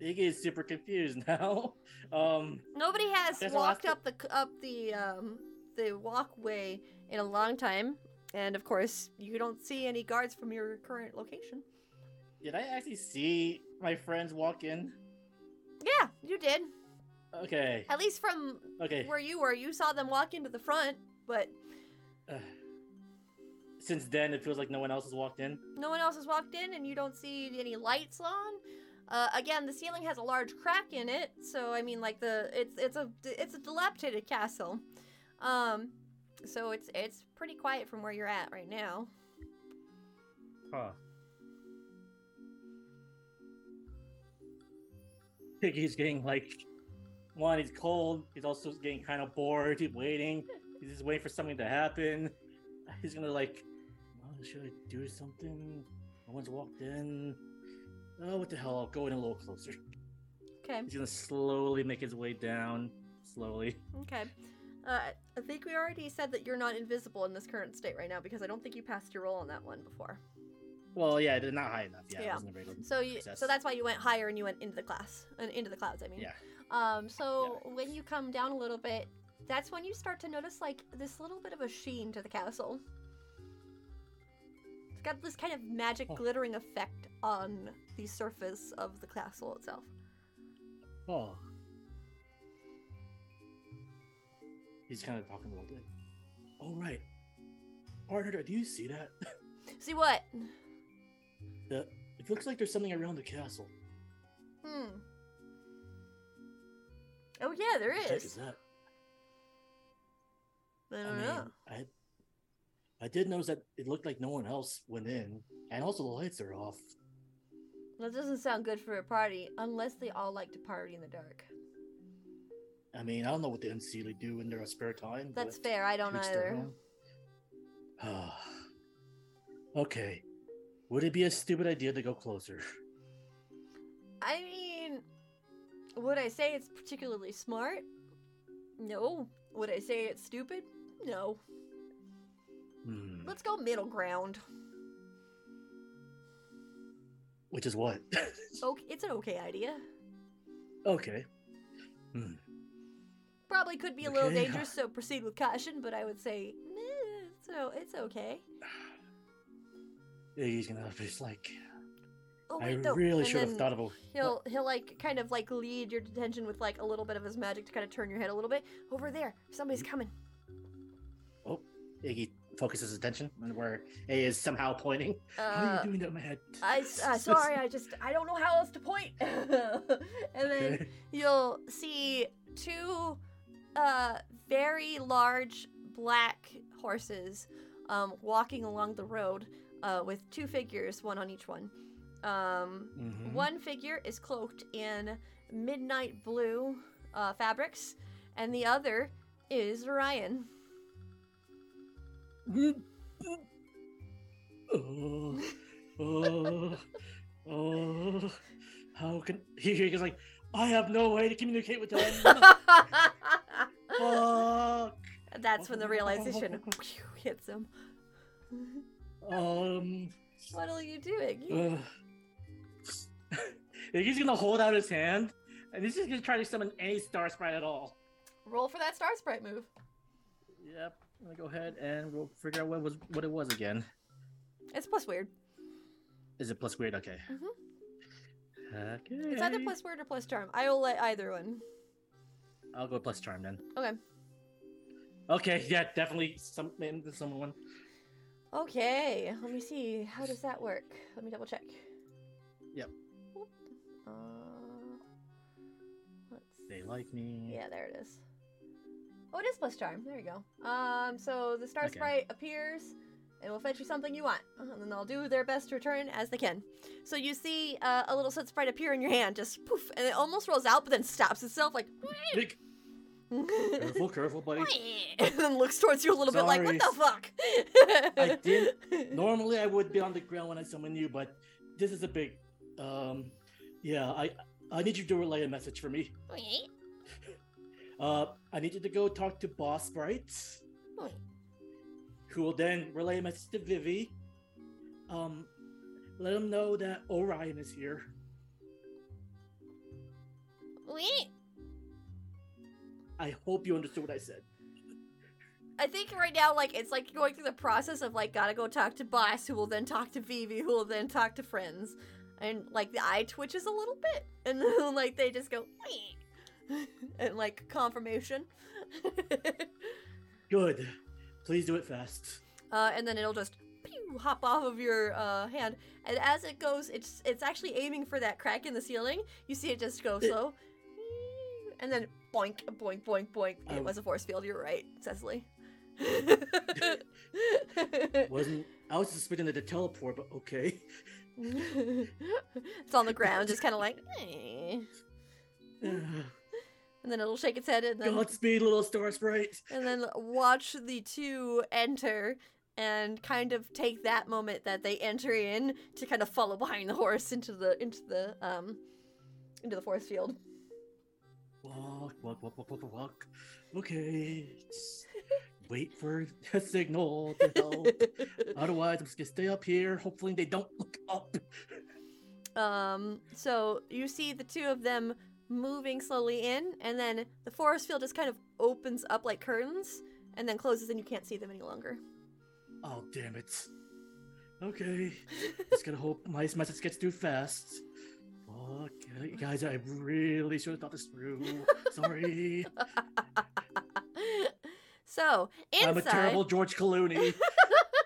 Iggy is super confused [LAUGHS] now. Um, Nobody has walked up the up the um the walkway in a long time, and of course you don't see any guards from your current location. did I actually see my friends walk in? Yeah, you did. Okay. At least from Okay. where you were, you saw them walk into the front, but Uh, since then, it feels like no one else has walked in. no one else has walked in, and you don't see any lights on. Uh, again, the ceiling has a large crack in it, so I mean, like the it's it's a it's a dilapidated castle. Um, so it's it's pretty quiet from where you're at right now. Huh. Iggy's getting like one. He's cold. He's also getting kind of bored. He's waiting. He's just waiting for something to happen. He's gonna like, should I do something? No one's walked in. Oh, what the hell? I'll go in a little closer. Okay. He's gonna slowly make his way down. Slowly. Okay. Uh, I think we already said that you're not invisible in this current state right now because I don't think you passed your roll on that one before. Well, yeah, they're not high enough. Yeah, Yeah. it wasn't a. So you, success. so that's why you went higher and you went into the class, and into the clouds. I mean. Yeah. Um. So when you come down a little bit, that's when you start to notice like this little bit of a sheen to the castle. Got this kind of magic glittering effect on the surface of the castle itself. Oh. He's kind of talking a little bit. Oh, right. Partner, do you see that? [LAUGHS] See what? the, it looks like there's something around the castle. Hmm. Oh yeah, there is. What the heck is. that? I I don't mean, know. I, I did notice that it looked like no one else went in, and also the lights are off. That doesn't sound good for a party, unless they all like to party in the dark. I mean, I don't know what the unseelie do in their spare time. That's fair. I don't to each their either. [SIGHS] Okay. Would it be a stupid idea to go closer? I mean, would I say it's particularly smart? No. Would I say it's stupid? No. Hmm. Let's go middle ground. Which is what? [LAUGHS] Okay, it's an okay idea. okay. Hmm. Probably could be a little dangerous, so proceed with caution. But I would say, eh, so it's okay. [SIGHS] He's gonna just like. Oh I wait, no. really and should have thought of a. He'll he'll like kind of like lead your attention with like a little bit of his magic to kind of turn your head a little bit. Over there, somebody's Mm-hmm. coming. Oh, Iggy focuses attention on where A is somehow pointing. [LAUGHS] How are Uh, you doing that in my head? I uh, [LAUGHS] sorry, I just I don't know how else to point. [LAUGHS] and then Okay. you'll see two uh very large black horses um walking along the road uh with two figures, one on each one. Um Mhm. one figure is cloaked in midnight blue uh, fabrics, and the other is Ryan. Oh, oh, oh, how can he? He's like, I have no way to communicate with them. Fuck. That's when the realization [LAUGHS] [LAUGHS] hits him. Um. What are you doing? Uh, [LAUGHS] he's gonna hold out his hand, and he's just gonna try to summon any star sprite at all. Roll for that star sprite move. Yep. I'm gonna go ahead and we'll figure out what was what it was again. It's plus weird. Is it plus weird? Okay. Mhm. Okay. It's either plus weird or plus charm. I will let either one. I'll go plus charm then. Okay. Okay. Yeah, definitely some someone. Okay. Let me see. How does that work? Let me double check. Yep. Uh, let's They like me. Yeah, there it is. Oh, it is plus charm. There you go. Um, so the star Okay. sprite appears and will fetch you something you want, and then they'll do their best to return as they can. So you see uh, a little set sprite appear in your hand, just poof, and it almost rolls out, but then stops itself, like, Nick, [LAUGHS] careful, careful, buddy. and then looks towards you a little bit, like, what the fuck? I [LAUGHS] did- Normally, I would be on the ground when I summon you, but this is a big. Um, yeah, I I need you to relay a message for me. Uh, I need you to go talk to Boss Sprites, who will then relay a message to Vivi. Um, let him know that Orion is here. Wait. I hope you understood what I said. I think right now, like it's like going through the process of like gotta go talk to boss, who will then talk to Vivi, who will then talk to friends, and like the eye twitches a little bit, and then [LAUGHS] like they just go, [LAUGHS] and like confirmation, [LAUGHS] Good. Please do it fast. uh, and then it'll just pew, hop off of your uh, hand, and as it goes, it's it's actually aiming for that crack in the ceiling. You see it just go slow, and then boink, boink, boink, boink. It Um, was a force field. You're right, Cessily. [LAUGHS] Wasn't I was suspecting it to teleport, but okay. it's on the ground, just kind of like, "Eh." And then it'll shake its head, and then Godspeed, little star sprite. and then watch the two enter, and kind of take that moment that they enter in to kind of follow behind the horse into the into the um into the force field. Walk, walk, walk, walk, walk, walk. Okay. [LAUGHS] Wait for a signal to help. [LAUGHS] Otherwise, I'm just gonna stay up here. Hopefully, they don't look up. Um, so you see the two of them moving slowly in, and then the force field just kind of opens up like curtains, and then closes, and you can't see them any longer. Oh, damn it. Okay. Just gotta hope my message gets through fast. Fuck, guys, I really should have thought this through. Sorry. [LAUGHS] so inside, I'm a terrible George Clooney.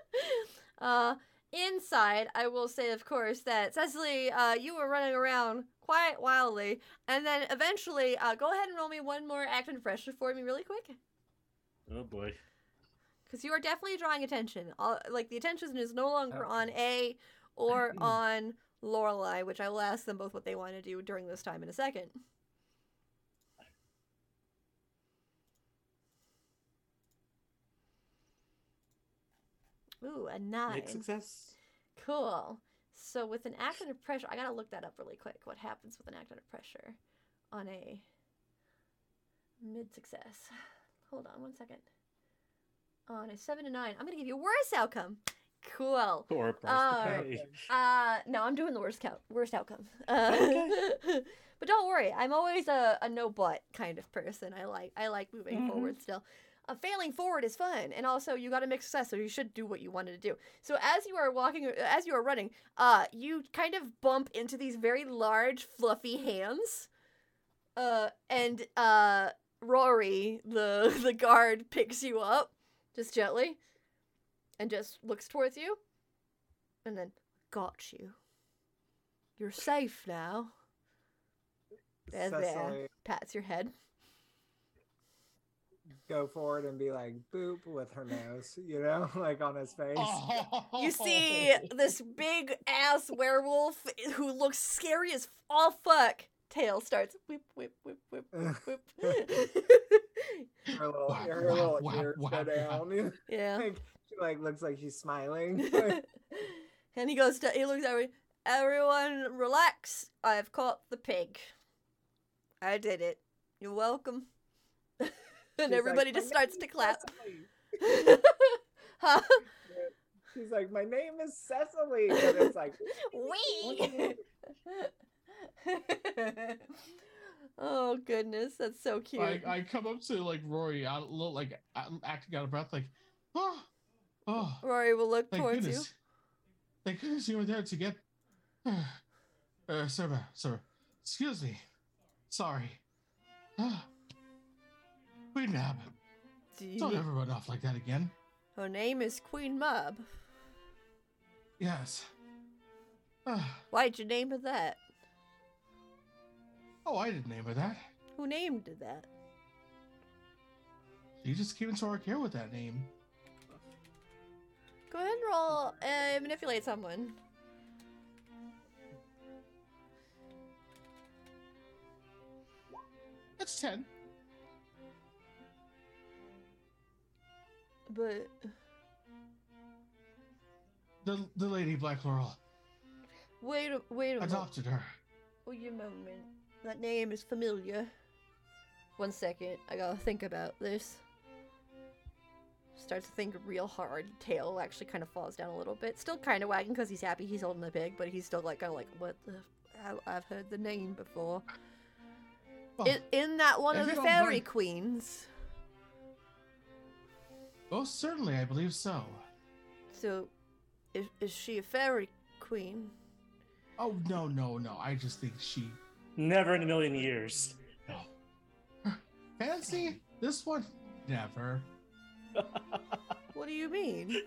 [LAUGHS] uh, inside, I will say, of course, that Cessily, uh, you were running around quite wildly, and then eventually, uh, go ahead and roll me one more act under pressure for me, really quick, Oh boy. because you are definitely drawing attention. Uh, like the attention is no longer Okay. on A or [CLEARS THROAT] on Lorelei, which I will ask them both what they want to do during this time in a second. Ooh, a nine. Big success. Cool. So with an act under pressure, I gotta look that up really quick. What happens with an act under pressure on a mid success? Hold on one second. On a seven to nine, I'm gonna give you a worse outcome. Cool. Or price to Uh, no, I'm doing the worst count, worst outcome. Uh, [LAUGHS] but don't worry, I'm always a, a no but kind of person. I like I like moving Mhm. forward still. Uh, failing forward is fun, and also you got to make success, so you should do what you wanted to do. So as you are walking, as you are running, uh, you kind of bump into these very large, fluffy hands, uh, and uh, Rory, the [LAUGHS] the guard, picks you up just gently, and just looks towards you, and then got you. You're safe now. There, there. Pats your head. Go forward and be like boop with her nose, you know, [LAUGHS] like on his face. Oh. You see this big ass werewolf who looks scary as all fuck tail starts whip, whip, whip, whip, whip, [LAUGHS] whip. Her little, Whap, her whap, little whap, ears whap, go whap. down. [LAUGHS] yeah. like, she like looks like she's smiling. and he goes to, he looks at me, everyone relax. I've caught the pig. I did it. You're welcome. And everybody like, just starts to clap. [LAUGHS] Huh? She's like, my name is Cessily, And it's like, [LAUGHS] Wee! [LAUGHS] oh goodness, that's so cute. I, I come up to like Rory, out, look little like a- acting out of breath, like, oh, oh, Rory will look thank towards goodness, thank goodness you were there to get. [SIGHS] Uh, sir, sir, excuse me, sorry. Ah, [SIGHS] Queen Mab, you. don't Do you- ever run off like that again. Her name is Queen Mab. Yes. [SIGHS] Why'd you name her that? oh, I didn't name her that. Who named her that? She just came into our care with that name. Go ahead and roll uh, manipulate someone. That's ten. But The the lady Black Laurel wait, a wait a moment. adopted her. Wait a moment. That name is familiar. One second, I gotta think about this. Starts to think real hard. Tail actually kind of falls down a little bit. Still kind of wagging because he's happy he's holding the pig, but he's still like kind of like, what the? I've heard the name before. Well, In, in that one of the fairy queens. Most certainly, I believe so. So, is, is she a fairy queen? Oh no no no! I just think she Never in a million years. [LAUGHS] fancy this one. Never. [LAUGHS] What do you mean?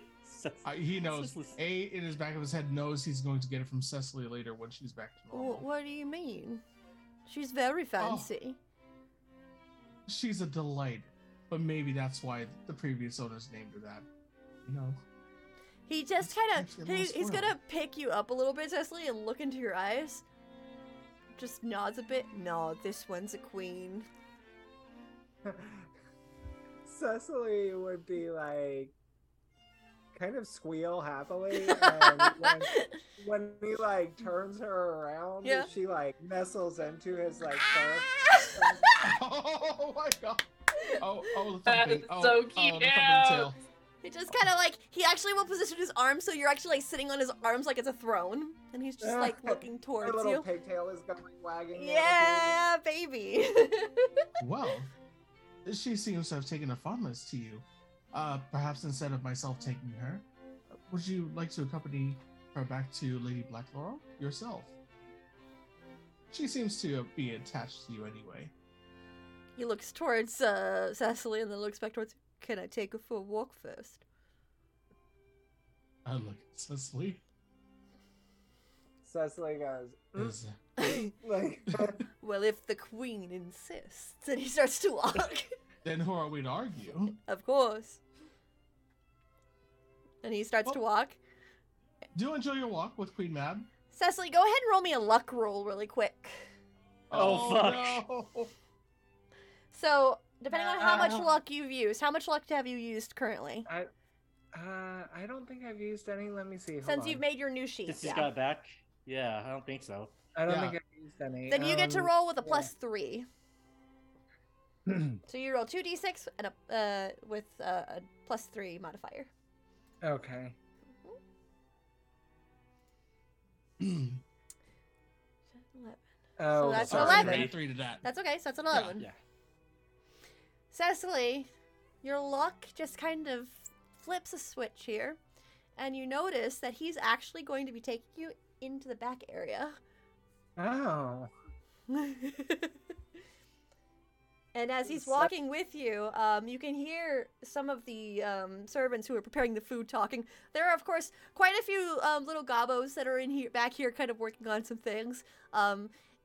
I, uh, he knows. Cessily- A in his back of his head knows he's going to get it from Cessily later when she's back to Wh- normal. what do you mean? She's very oh. fancy. She's a delight, but maybe that's why the previous owners named her that. You know. He just kind of he, he's gonna pick you up a little bit, Cessily, and look into your eyes. Just nods a bit. No, this one's a queen. [LAUGHS] Cessily would be like, kind of squeal happily, [LAUGHS] and when, when he like turns her around, Yeah. she like nestles into his like [LAUGHS] fur. Oh my god! Oh oh the thumping! oh, so oh, the thumping cute. tail. he just kind of like he actually will position his arms so you're actually like sitting on his arms like it's a throne, and he's just like [LAUGHS] looking Her towards little you. pigtail is going wagging. Yeah, baby. [LAUGHS] Well, she seems to have taken a fondness to you. Uh, perhaps instead of myself taking her, would you like to accompany her back to Lady Black Laurel yourself? She seems to be attached to you anyway. He looks towards uh, Cessily and then looks back towards. Can I take her for a walk first? I look at Cessily. Cessily goes, "Mm," Is, [LAUGHS] like, [LAUGHS] well, if the queen insists, and he starts to walk. [LAUGHS] then who are we to argue? Of course. And he starts to walk. Do you enjoy your walk with Queen Mab. Cessily, go ahead and roll me a luck roll really quick. Oh, fuck. no. So, depending on how much Uh. luck you've used, how much luck have you used currently? I, uh, I don't think I've used any. Let me see. Hold Since on. you've made your new sheet. Since he's Yeah. got back? Yeah, I don't think so. I don't Yeah. think I've used any. Then you get to Um, roll with a yeah. plus three. [CLEARS THROAT] So you roll 2d6 and a, uh, with uh, a plus three modifier. okay. [CLEARS THROAT] Oh, that's Sorry, 11. three to that. That's okay, so that's an 11. Yeah. Cessily, your luck just kind of flips a switch here, and you notice that he's actually going to be taking you into the back area. Oh. [LAUGHS] and as he's walking with you, um, you can hear some of the um, servants who are preparing the food talking. There are, of course, quite a few um, little gobos that are in here, back here, kind of working on some things.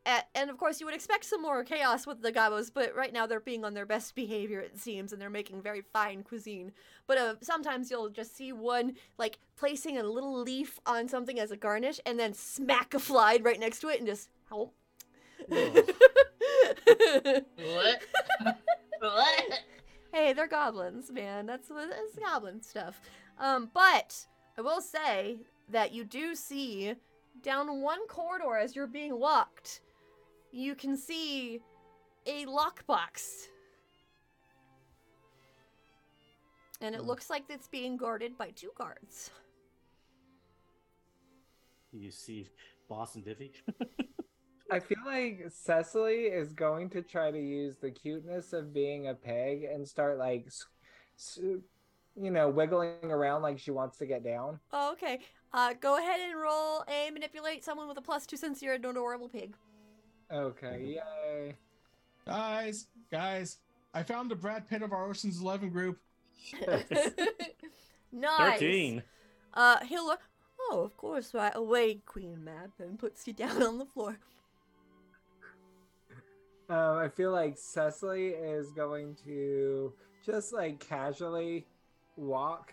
And of course, you would expect some more chaos with the gobos, but right now they're being on their best behavior, it seems, and they're making very fine cuisine. But uh, sometimes you'll just see one like placing a little leaf on something as a garnish, and then smack a fly right next to it, and just help. What? [LAUGHS] what? hey, they're goblins, man. That's what that's goblin stuff. Um, but I will say that you do see down one corridor as you're being walked, you can see a lockbox. And it Hmm. looks like it's being guarded by two guards. You see Boss and Vivi. I feel like Cessily is going to try to use the cuteness of being a pig and start like, s- s- you know, wiggling around like she wants to get down. Oh, okay. Uh, go ahead and roll a manipulate someone with a plus two since you're an adorable pig. Okay, yay. Guys, guys, I found the Brad Pitt of our Ocean's Eleven group. [LAUGHS] nice. 13. Uh, he'll look. Oh, of course, right away, Queen Mab, and puts you down on the floor. Um, I feel like Cessily is going to just like casually walk,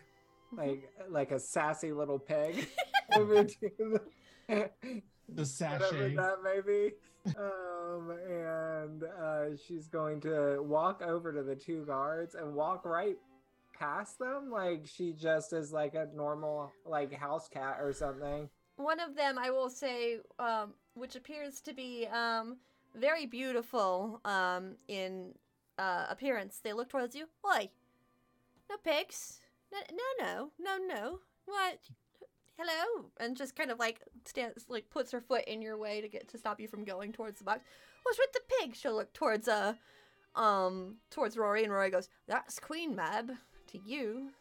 like like a sassy little pig, [LAUGHS] over to the The whatever sachet. that maybe. Um, and uh, she's going to walk over to the two guards and walk right past them, like she just is like a normal like house cat or something. One of them, I will say, um, which appears to be um, very beautiful um, in uh, appearance. They look towards you. Why? no pigs. No, no, no, no, no. What? Hello, and just kind of like stands, like puts her foot in your way to get to stop you from going towards the box. What's with the pig? She'll look towards uh, um, towards Rory, and Rory goes, "That's Queen Mab to you."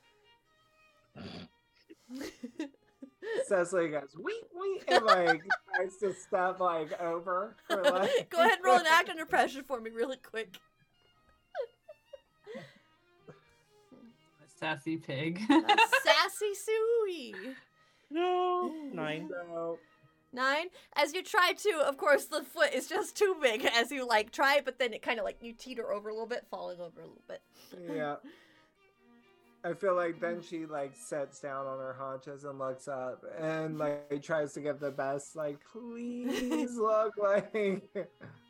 Cessily goes, wee wee, and like tries to step like over. For, [LAUGHS] like... Go ahead and roll an act under pressure for me, really quick. [LAUGHS] Sassy pig. Sassy Suey. No. Nine. So, Nine. As you try to, of course, the foot is just too big [LAUGHS] as you like try, but then it kind of like you teeter over a little bit, falling over a little bit. yeah. I feel like then she like sits down on her haunches and looks up and [LAUGHS] like tries to give the best like please look [LAUGHS] like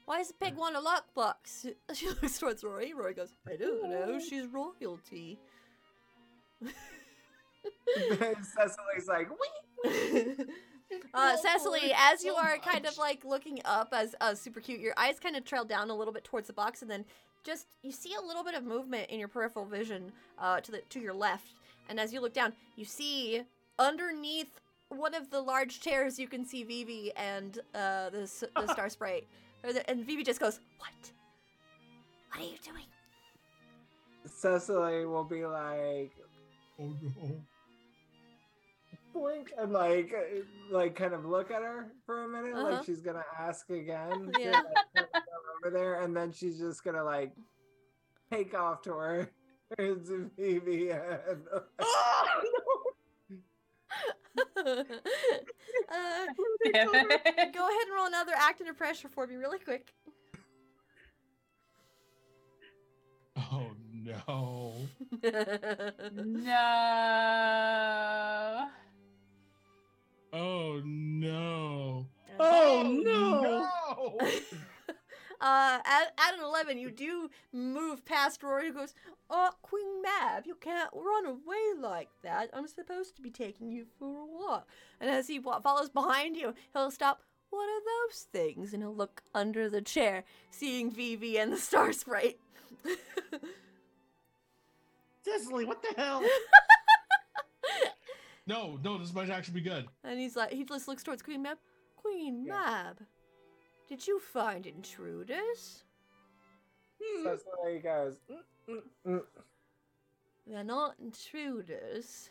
Why does the pig want a lockbox? She looks towards Rory. Rory goes, I don't know. She's royalty. [LAUGHS] Cessily's like wee [LAUGHS] uh, Cessily, as you are kind of like looking up as uh, super cute, your eyes kind of trail down a little bit towards the box, and then just you see a little bit of movement in your peripheral vision uh, to the to your left. And as you look down, you see underneath one of the large chairs, you can see Vivi and uh, the the [LAUGHS] Star Sprite, or the, and Vivi just goes, "What? What are you doing?" Cessily will be like Oh no. Blink and like uh, like kind of look at her for a minute Uh-huh. like she's gonna ask again [LAUGHS] to, Yeah. like, kind of go over there and then she's just gonna like take off to her [LAUGHS] to Vivi and [LAUGHS] uh, Damn it. go ahead and roll another act under pressure for me, really quick. Oh no. no. Oh no. Oh no! No! [LAUGHS] uh, at, at an 11, you do move past Rory who goes, Oh, Queen Mab, you can't run away like that. I'm supposed to be taking you for a walk. And as he follows behind you, he'll stop. What are those things? And he'll look under the chair, seeing Vivi and the [LAUGHS] Star Sprite. Cecily, what the hell? [LAUGHS] No, no, this might actually be good. and he's like, he just looks towards Queen Mab. Queen Yeah. Mab, did you find intruders? Cessily goes "Mm, mm, mm." They're not intruders.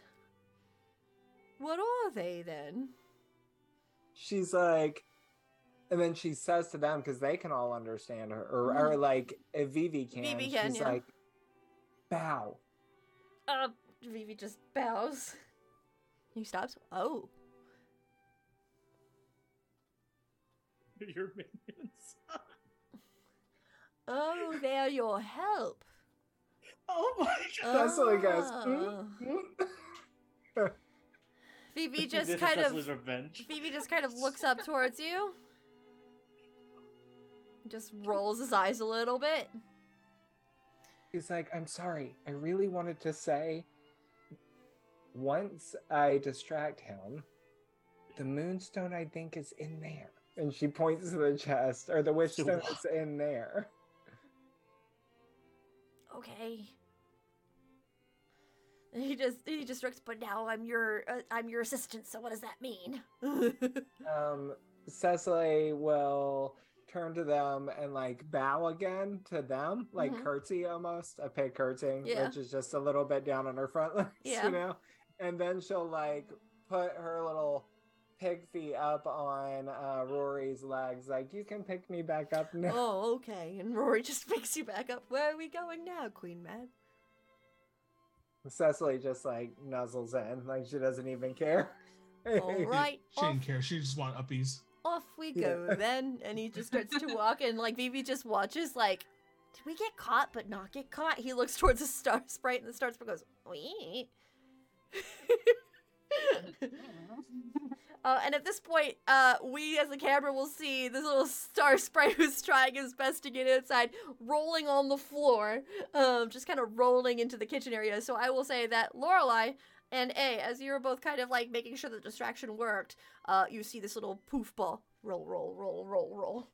What are they then? she's like and then she says to them because they can all understand her or, or like if Vivi can Vivi can, she's yeah. like bow Uh, Vivi just bows. He stops. Oh. [LAUGHS] Your minions. Oh, they're your help. Oh my god. Cessily goes Ah. "Mm, mm." Vivi just kind of Cessily's revenge. Vivi just kind of looks up towards you. Just rolls his eyes a little bit. He's like, I'm sorry. I really wanted to say once I distract him, the moonstone I think is in there. And she points to the chest, or the wishstone what? is [LAUGHS] in there. Okay. And he just he just looks, but now I'm your uh, I'm your assistant. So what does that mean? [LAUGHS] Um, Cessily will turn to them and like bow again to them, like Mhm. curtsy almost, a pig curtsy, Yeah. which is just a little bit down on her front legs, Yeah. you know? And then she'll like put her little pig feet up on uh, Rory's legs, like, you can pick me back up now. oh, okay. And Rory just [LAUGHS] picks you back up. Where are we going now, Queen Mab? Cessily just like nuzzles in, like she doesn't even care. All [LAUGHS] right, She off, didn't care. She just want uppies. off we Yeah. go [LAUGHS] then. And he just starts to walk, and like Vivi just watches, like, did we get caught but not get caught? He looks towards the star sprite, and the star sprite goes, wee. [LAUGHS] Uh, and at this point, uh, we as the camera will see this little star [LAUGHS] sprite who's trying his best to get inside, rolling on the floor, um, just kind of rolling into the kitchen area. So I will say that Lorelei and A, as you were both kind of like making sure the distraction worked, uh, you see this little poof ball roll, roll, roll, roll, roll.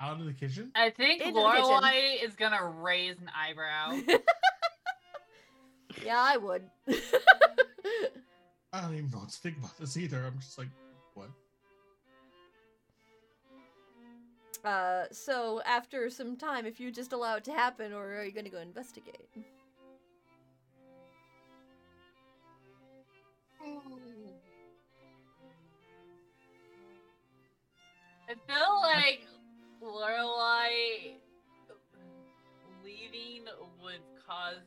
Out of the kitchen. I think Into the kitchen. Lorelei is gonna raise an eyebrow. [LAUGHS] yeah, I would. [LAUGHS] I don't even know what to think about this either. I'm just like, what? uh, so after some time, if you just allow it to happen, or are you going to go investigate? I feel like Lorelei leaving would cause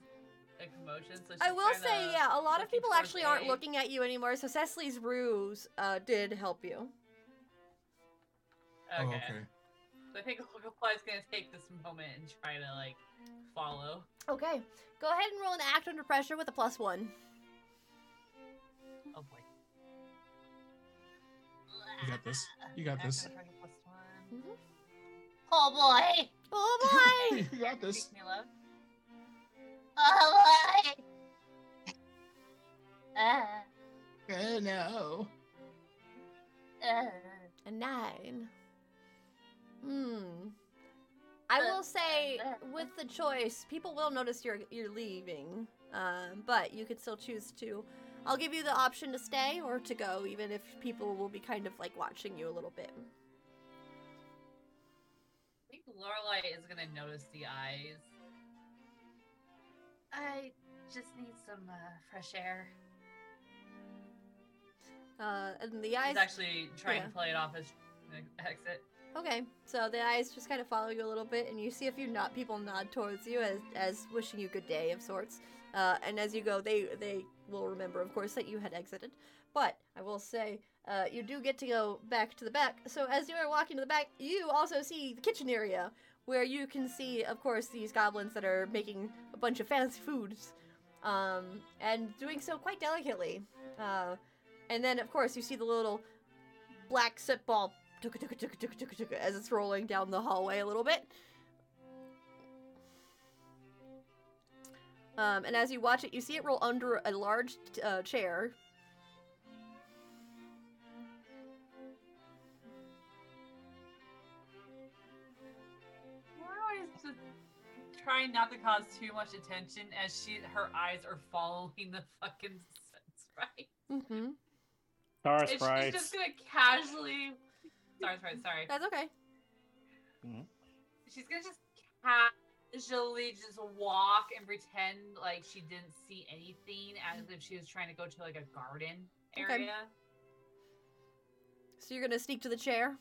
a commotion. So I will say, yeah, a lot of people actually aren't A. looking at you anymore. So Cessily's ruse uh, did help you. Okay. Oh, okay. So I think [LAUGHS] Lorelei's gonna take this moment and try to like follow. Okay, go ahead and roll an act under pressure with a plus one. Oh boy. You got this. You got Act this. under pressure plus one. Mhm. Oh boy! Oh boy! [LAUGHS] you got this. Makes me love. Oh boy! Uh, Oh no. uh. a nine. Hmm. I will say, with the choice, people will notice you're you're leaving. Um, but you could still choose to. I'll give you the option to stay or to go, even if people will be kind of like watching you a little bit. I think Lorelei is gonna notice the eyes. I just need some uh, fresh air. Uh, and the eyes. She's actually trying yeah. to play it off as exit. Okay, so the eyes just kind of follow you a little bit, and you see a few not people nod towards you as as wishing you good day of sorts. Uh, and as you go, they they will remember, of course, that you had exited. But I will say, uh, you do get to go back to the back. So as you are walking to the back, you also see the kitchen area, where you can see, of course, these goblins that are making a bunch of fancy foods, um, and doing so quite delicately. Uh, and then, of course, you see the little black soot ball as it's rolling down the hallway a little bit. Um, and as you watch it, you see it roll under a large uh, chair. Trying not to cause too much attention as she her eyes are following the fucking [LAUGHS] sprite. Mm-hmm. Star And she's sprites. just gonna casually. Sorry, sorry, sorry. That's okay. She's gonna just casually just walk and pretend like she didn't see anything, as if she was trying to go to like a garden area. Okay. So you're gonna sneak to the chair.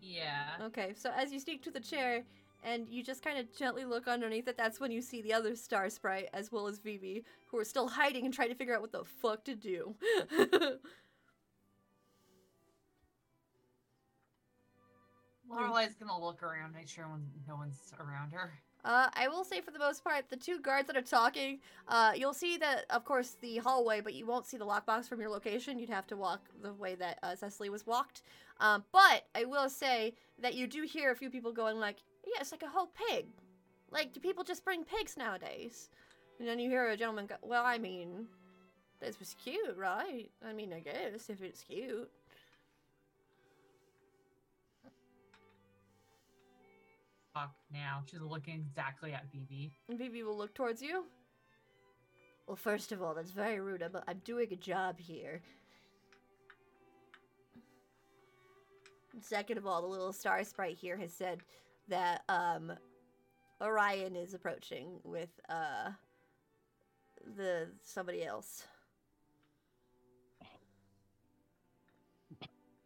Yeah. Okay. So as you sneak to the chair, and you just kind of gently look underneath it, that's when you see the other star sprite as well as Vivi, who are still hiding and trying to figure out what the fuck to do. [LAUGHS] Lorelei's gonna look around, make sure no one's around her. Uh, I will say for the most part, the two guards that are talking, uh, you'll see that, of course, the hallway, but you won't see the lockbox from your location. You'd have to walk the way that uh, Cessily was walked. Um, but I will say that you do hear a few people going like, "Yeah, it's like a whole pig. Like, do people just bring pigs nowadays?" And then you hear a gentleman go, "Well, I mean, this was cute, right? I mean, I guess if it's cute." Fuck now. She's looking exactly at Vivi. And Vivi will look towards you. Well, first of all, that's very rude. I'm, I'm doing a job here. Second of all, the little star sprite here has said that um, Orion is approaching with uh, the somebody else.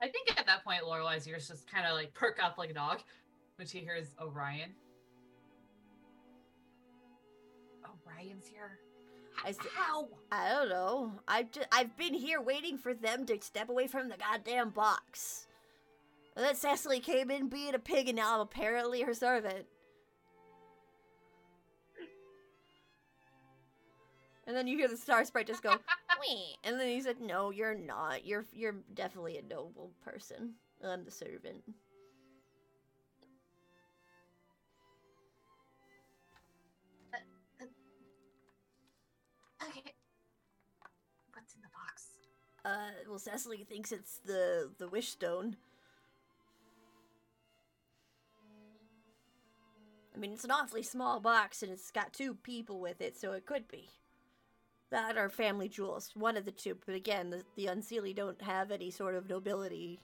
I think at that point, Lorelei's ears just kind of like perk up like a dog when she hears Orion. Orion's here. I s- How? I don't know. I've just, I've been here waiting for them to step away from the goddamn box. Then Cessily came in being a pig, and now I'm apparently her servant. And then you hear the star sprite just go, [LAUGHS] Wee. and then he said, "No, you're not. You're you're definitely a noble person. I'm the servant." Okay. What's in the box? Uh, well, Cessily thinks it's the the wish stone. I mean, it's an awfully small box, and it's got two people with it, so it could be that are family jewels, one of the two. But again, the the Unseelie don't have any sort of nobility,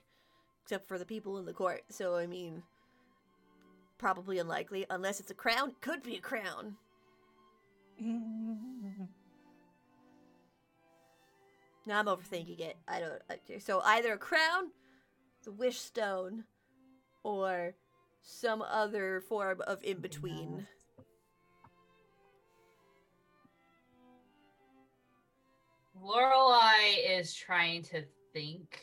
except for the people in the court. So I mean, probably unlikely, unless it's a crown. Could be a crown. [LAUGHS] Now I'm overthinking it. I don't. I- So either a crown, the wish stone, or some other form of in between. Lorelei is trying to think.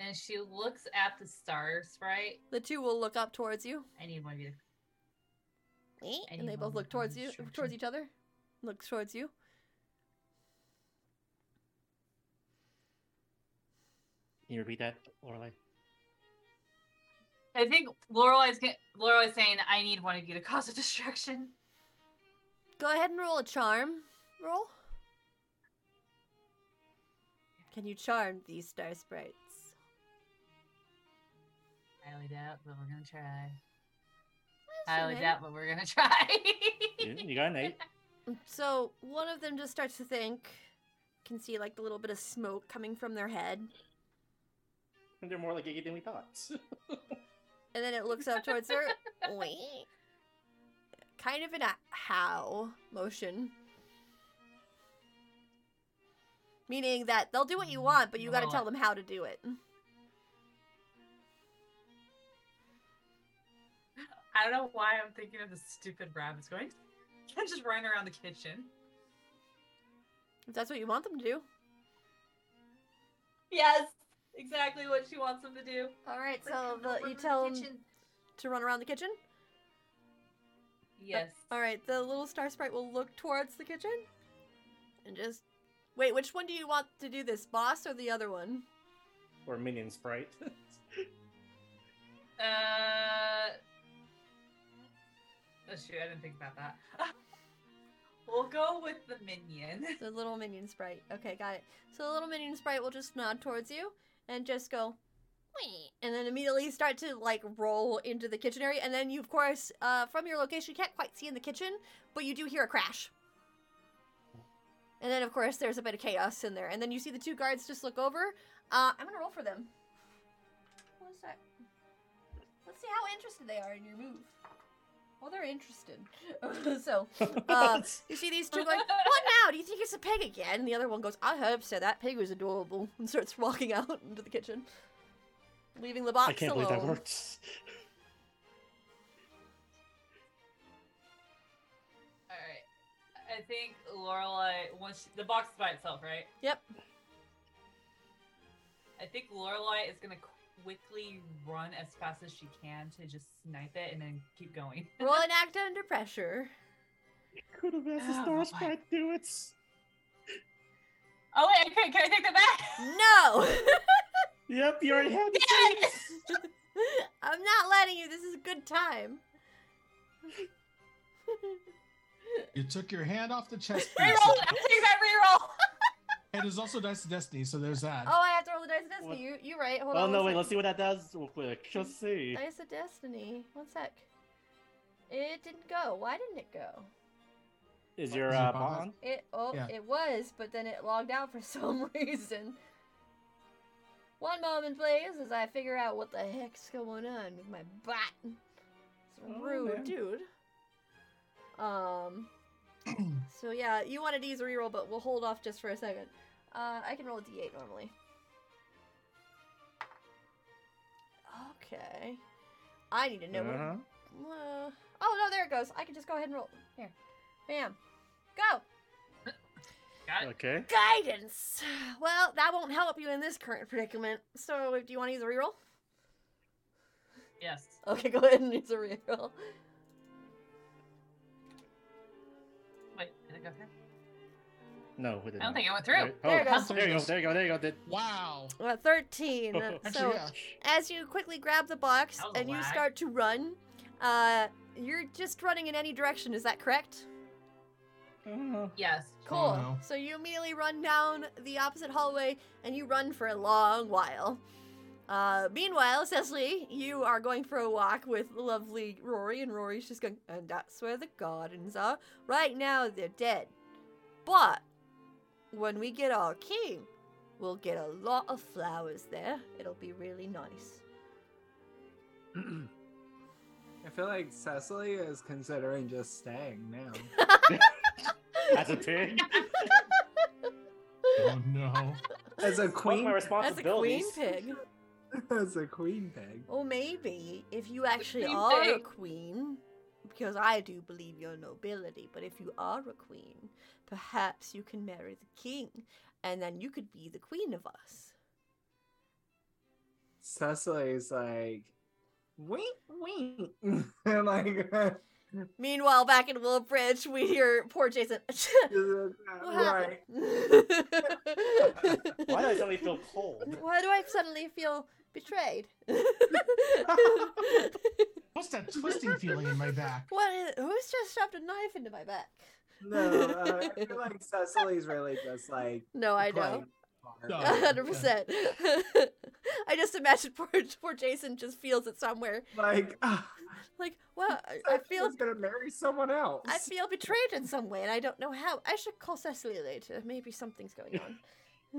And she looks at the star sprite. The two will look up towards you, I need one of you. to- eh? and they both look towards you, towards each other. Looks towards you. Can you repeat that, Lorelei? I think Lorelei's get, Lorelei's saying, "I need one of you to cause a distraction." Go ahead and roll a charm. Roll. Can you charm these star sprites? Highly doubt, but we're gonna try. Highly doubt, but we're gonna try. [LAUGHS] You, you got an eight. [LAUGHS] So one of them just starts to think. Can see like the little bit of smoke coming from their head, And they're more like icky than we thought. [LAUGHS] and then it looks up towards her. Wait. Kind of in a how motion. Meaning that they'll do what you want, but you gotta tell them how to do it. I don't know why I'm thinking of the stupid rabbits going. Can't just run around the kitchen. If that's what you want them to do. Yes, exactly what she wants them to do. Alright, so the, you tell them to run around the kitchen? Yes. Alright, the little star sprite will look towards the kitchen and just. Wait, which one do you want to do this, boss or the other one? or minion sprite. [LAUGHS] Uh. Oh shoot! I didn't think about that. [LAUGHS] we'll go with the minion. The little minion sprite. Okay, got it. So the little minion sprite will just nod towards you and just go, and then immediately start to like roll into the kitchen area. And then you, of course, uh, from your location, you can't quite see in the kitchen, but you do hear a crash. And then, of course, there's a bit of chaos in there. And then you see the two guards just look over. Uh, I'm gonna roll for them. What is that? Let's see how interested they are in your move. Well, they're interested. [LAUGHS] so, uh, [LAUGHS] you see these two going, What now? Do you think it's a pig again? And the other one goes, I hope so. That pig was adorable. [LAUGHS] And starts walking out into the kitchen, leaving the box I can't alone. believe that worked. All right. I think Lorelei once she- the box is by itself, right? Yep. I think Lorelei is gonna quickly run as fast as she can to just snipe it and then keep going. [LAUGHS] Roll an act under pressure. Could have asked the Oh, Star boy. Sprite do it. Oh wait, can, can I take that back? [LAUGHS] No! [LAUGHS] Yep, you already had the Yes! I'm not letting you. This is a good time. You took your hand off the chest piece. Reroll! I'm taking that reroll! And there's also Dice of Destiny, so there's that. oh, I have to roll the dice of destiny. What? You, you right. Hold Oh on. no, wait, sec. let's see what that does real quick. Let's see. Dice of destiny. One sec. It didn't go. Why didn't it go? Is What, your is your uh, bond? bond? It oh, Yeah. it was, but then it logged out for [LAUGHS] some reason. One moment, please, as I figure out what the heck's going on with my bot. It's Oh, rude, man. dude. Um. [CLEARS THROAT] So yeah, you wanted to use a reroll, but we'll hold off just for a second. Uh, I can roll a d8 normally. Okay. I need to know. Uh-huh. Uh, oh no, there it goes. I can just go ahead and roll. Here, bam, go. Okay. Guidance. Well, that won't help you in this current predicament. So, do you want to use a reroll? Yes. Okay, go ahead and use a reroll. Wait, did it go through? No, we did I don't think it went through. There, There it oh, goes. There you go. There you go. There you go. Did Wow. Uh, Thirteen. [LAUGHS] Actually, so, yeah. as you quickly grab the box That was a and you start to run, uh, you're just running in any direction. Is that correct? uh, Yes. Cool. So you immediately run down the opposite hallway and you run for a long while. Uh, meanwhile, Cessily, you are going for a walk with lovely Rory, and Rory's just going, and that's where the gardens are. Right now, they're dead. But when we get our king, we'll get a lot of flowers there. It'll be really nice. [CLEARS THROAT] I feel like Cessily is considering just staying now. [LAUGHS] [LAUGHS] as a pig. Oh no. As a What's queen, my As a queen pig. [LAUGHS] as a queen pig. Or maybe if you actually queen are a queen, because I do believe your nobility, but if you are a queen, perhaps you can marry the king, and then you could be the queen of us. Cessily's like, wink, wink. and [LAUGHS] like, [LAUGHS] Meanwhile, back in Willowbridge, we hear poor Jason. what Why do I suddenly feel cold? Why do I suddenly feel betrayed? [LAUGHS] [LAUGHS] What's that twisting feeling in my back? what is, who's just shoved a knife into my back? No, uh, I feel [LAUGHS] like Cessily's really just like No, I know. playing part. No. A hundred percent. I just imagine poor, poor Jason just feels it somewhere. Like, ah, Like, well, I, I feel he's gonna marry someone else. I feel betrayed in some way, and I don't know how. I should call Cessily later. Maybe something's going on. [LAUGHS]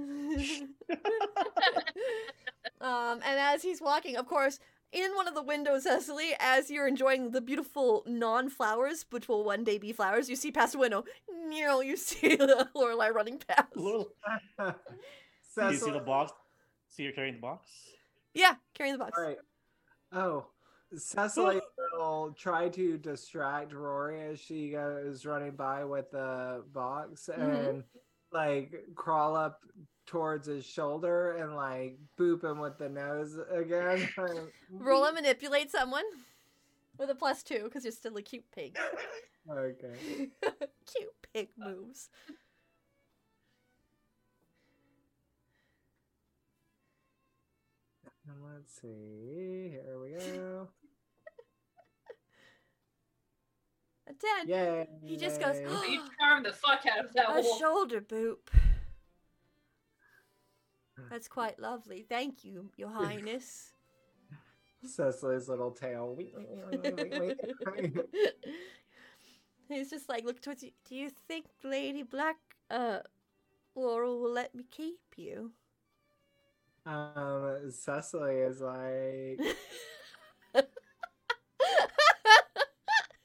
um, and as he's walking, of course, in one of the windows, [LAUGHS] Cessily, as you're enjoying the beautiful non-flowers, which will one day be flowers, you see past a window. You you see the [LAUGHS] Lorelei running past. Little- you see the box? See you're carrying the box? Yeah, carrying the box. Right. Oh, Cessily will try to distract Rory as she goes running by with the box Mhm. and like crawl up towards his shoulder and like boop him with the nose again. [LAUGHS] Roll and manipulate someone with a plus two because you're still a cute pig. Okay. [LAUGHS] cute pig moves. And let's see. Here we go. Dan, Yay. He just goes, You [GASPS] charmed the fuck out of that a wolf. shoulder boop. [SIGHS] That's quite lovely. Thank you, Your [LAUGHS] Highness. Cessily's little tail. [LAUGHS] [LAUGHS] He's just like, look towards you. Do you think Lady Black, uh, Laurel will let me keep you? um, Cessily is like,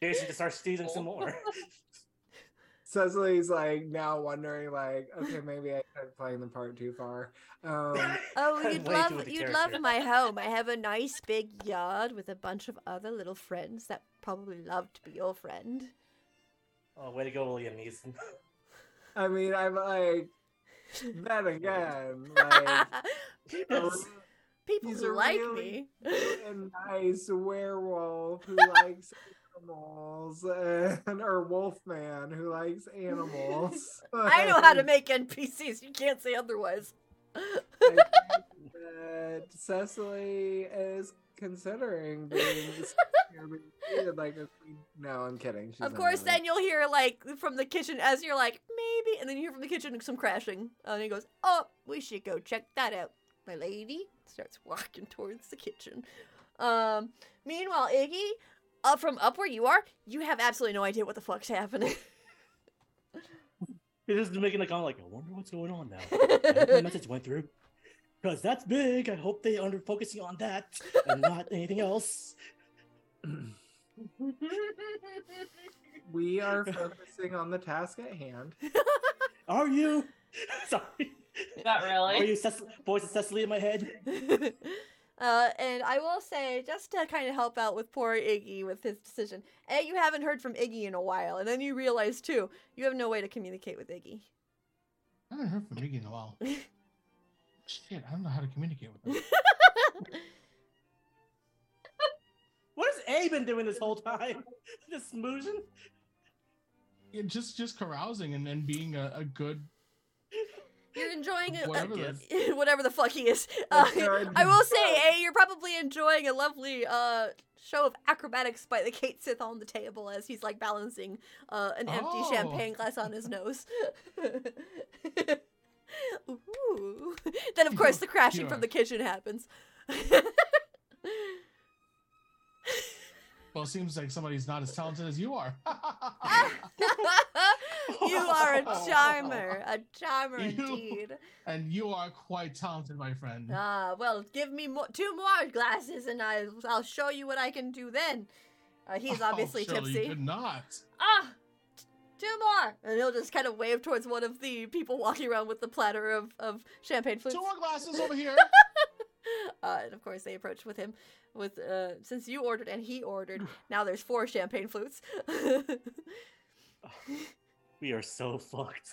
Jason just starts stealing some more. [LAUGHS] Cessily's like now wondering, like, okay, maybe I started playing the part too far. Um, [LAUGHS] Oh, you'd love you'd character. love my home. I have a nice big yard with a bunch of other little friends that probably love to be your friend. Oh, way to go, William Neeson. I mean, I'm like, then [LAUGHS] again, like, people, people who like really me. a nice werewolf who likes animals and [LAUGHS] or wolfman who likes animals. [LAUGHS] [LAUGHS] I know how to make NPCs. You can't say otherwise. That Cessily is considering being like a queen. No, I'm kidding. She's of course, then you'll hear like from the kitchen as you're like maybe, and then you hear from the kitchen some crashing, and he goes, "Oh, we should go check that out." My lady starts walking towards the kitchen. Um, meanwhile, Iggy, up from up where you are, you have absolutely no idea what the fuck's happening. [LAUGHS] You're just making a comment like, I wonder what's going on now. I hope my message went through. Because that's big. I hope they are focusing on that and not [LAUGHS] anything else. we are focusing on the task at hand. [LAUGHS] Are you? Sorry. Not really. Are you Cec- voice of Cessily in my head? Uh, and I will say, just to kind of help out with poor Iggy with his decision, A, you haven't heard from Iggy in a while, and then you realize, too, you have no way to communicate with Iggy. I haven't heard from Iggy in a while. Shit, I don't know how to communicate with him. [LAUGHS] What has A been doing this whole time? [LAUGHS] Just smoozing? Yeah, just just carousing and, and being a, a good You're enjoying it. Whatever the- [LAUGHS] whatever the fuck he is. [LAUGHS] Uh. I will say, A, you're probably enjoying a lovely uh, show of acrobatics by the Cait Sith on the table as he's like balancing uh, an empty Oh. champagne glass on his nose. [LAUGHS] Ooh. Then, of course, the crashing You're- from the kitchen happens. Well, it seems like somebody's not as talented as you are. [LAUGHS] you are a charmer, a charmer You- indeed. and you are quite talented, my friend. Ah, well, give me mo- two more glasses and I, I'll show you what I can do then. Uh, he's [LAUGHS] obviously oh, tipsy. You could not. Ah, t- two more. And he'll just kind of wave towards one of the people walking around with the platter of, of champagne flutes. Two more glasses over here. [LAUGHS] Uh, and of course, they approach with him. With uh, since you ordered and he ordered, [LAUGHS] now there's four champagne flutes. [LAUGHS] We are so fucked.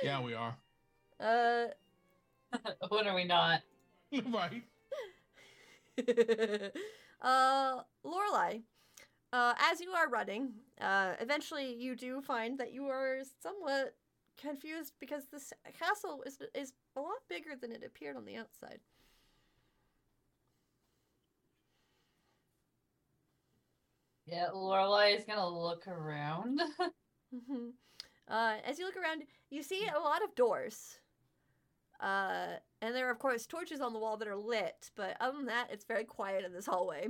yeah, we are. [LAUGHS] uh, when are we not? right. uh, Lorelei, uh, as you are running, uh, eventually you do find that you are somewhat confused because this castle is is a lot bigger than it appeared on the outside. Yeah, Lorelei is gonna look around. [LAUGHS] Mhm. Uh, as you look around, you see a lot of doors. Uh, and there are, of course, torches on the wall that are lit, but other than that, it's very quiet in this hallway.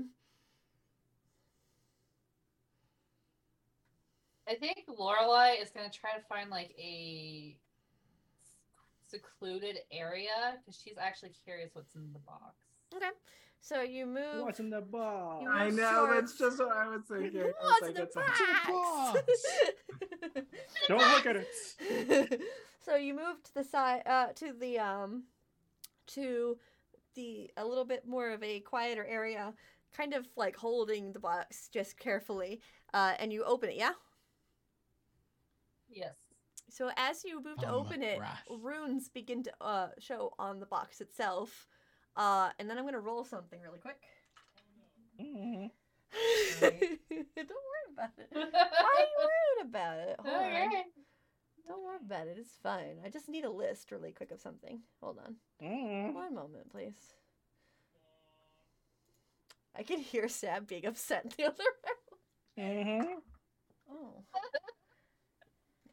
I think Lorelei is gonna try to find like a secluded area because she's actually curious what's in the box. Okay. So you move. What's in the box? I know, towards- that's just what I was thinking. I was What's like, in the it's a- box? [LAUGHS] Don't look at it. [LAUGHS] so you move to the side, uh, to the um, to the a little bit more of a quieter area, kind of like holding the box just carefully, uh, and you open it. Yeah. Yes. So as you move to Um, open it, Wrath. runes begin to uh, show on the box itself. Uh, and then I'm gonna roll something really quick. Mhm. [LAUGHS] Don't worry about it. Why are you [LAUGHS] worried about it? Hold on. Don't worry about it. It's fine. I just need a list really quick of something. Hold on. Mhm. One moment, please. I can hear Sam being upset in [LAUGHS] the other room. Mhm. Oh.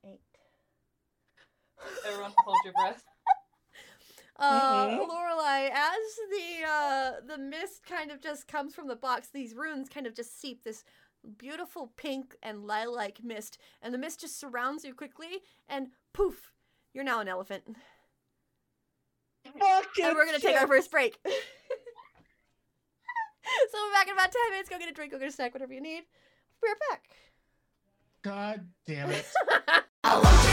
Eight. Everyone hold your breath. Uh, Mhm. Lorelei, as the uh, the mist kind of just comes from the box, these runes kind of just seep this beautiful pink and lilac mist, and the mist just surrounds you quickly, and poof, you're now an elephant. Fucking And we're gonna take our first break. [LAUGHS] so we're back in about ten minutes. Go get a drink, go get a snack, whatever you need. We're back. God damn it. I love you.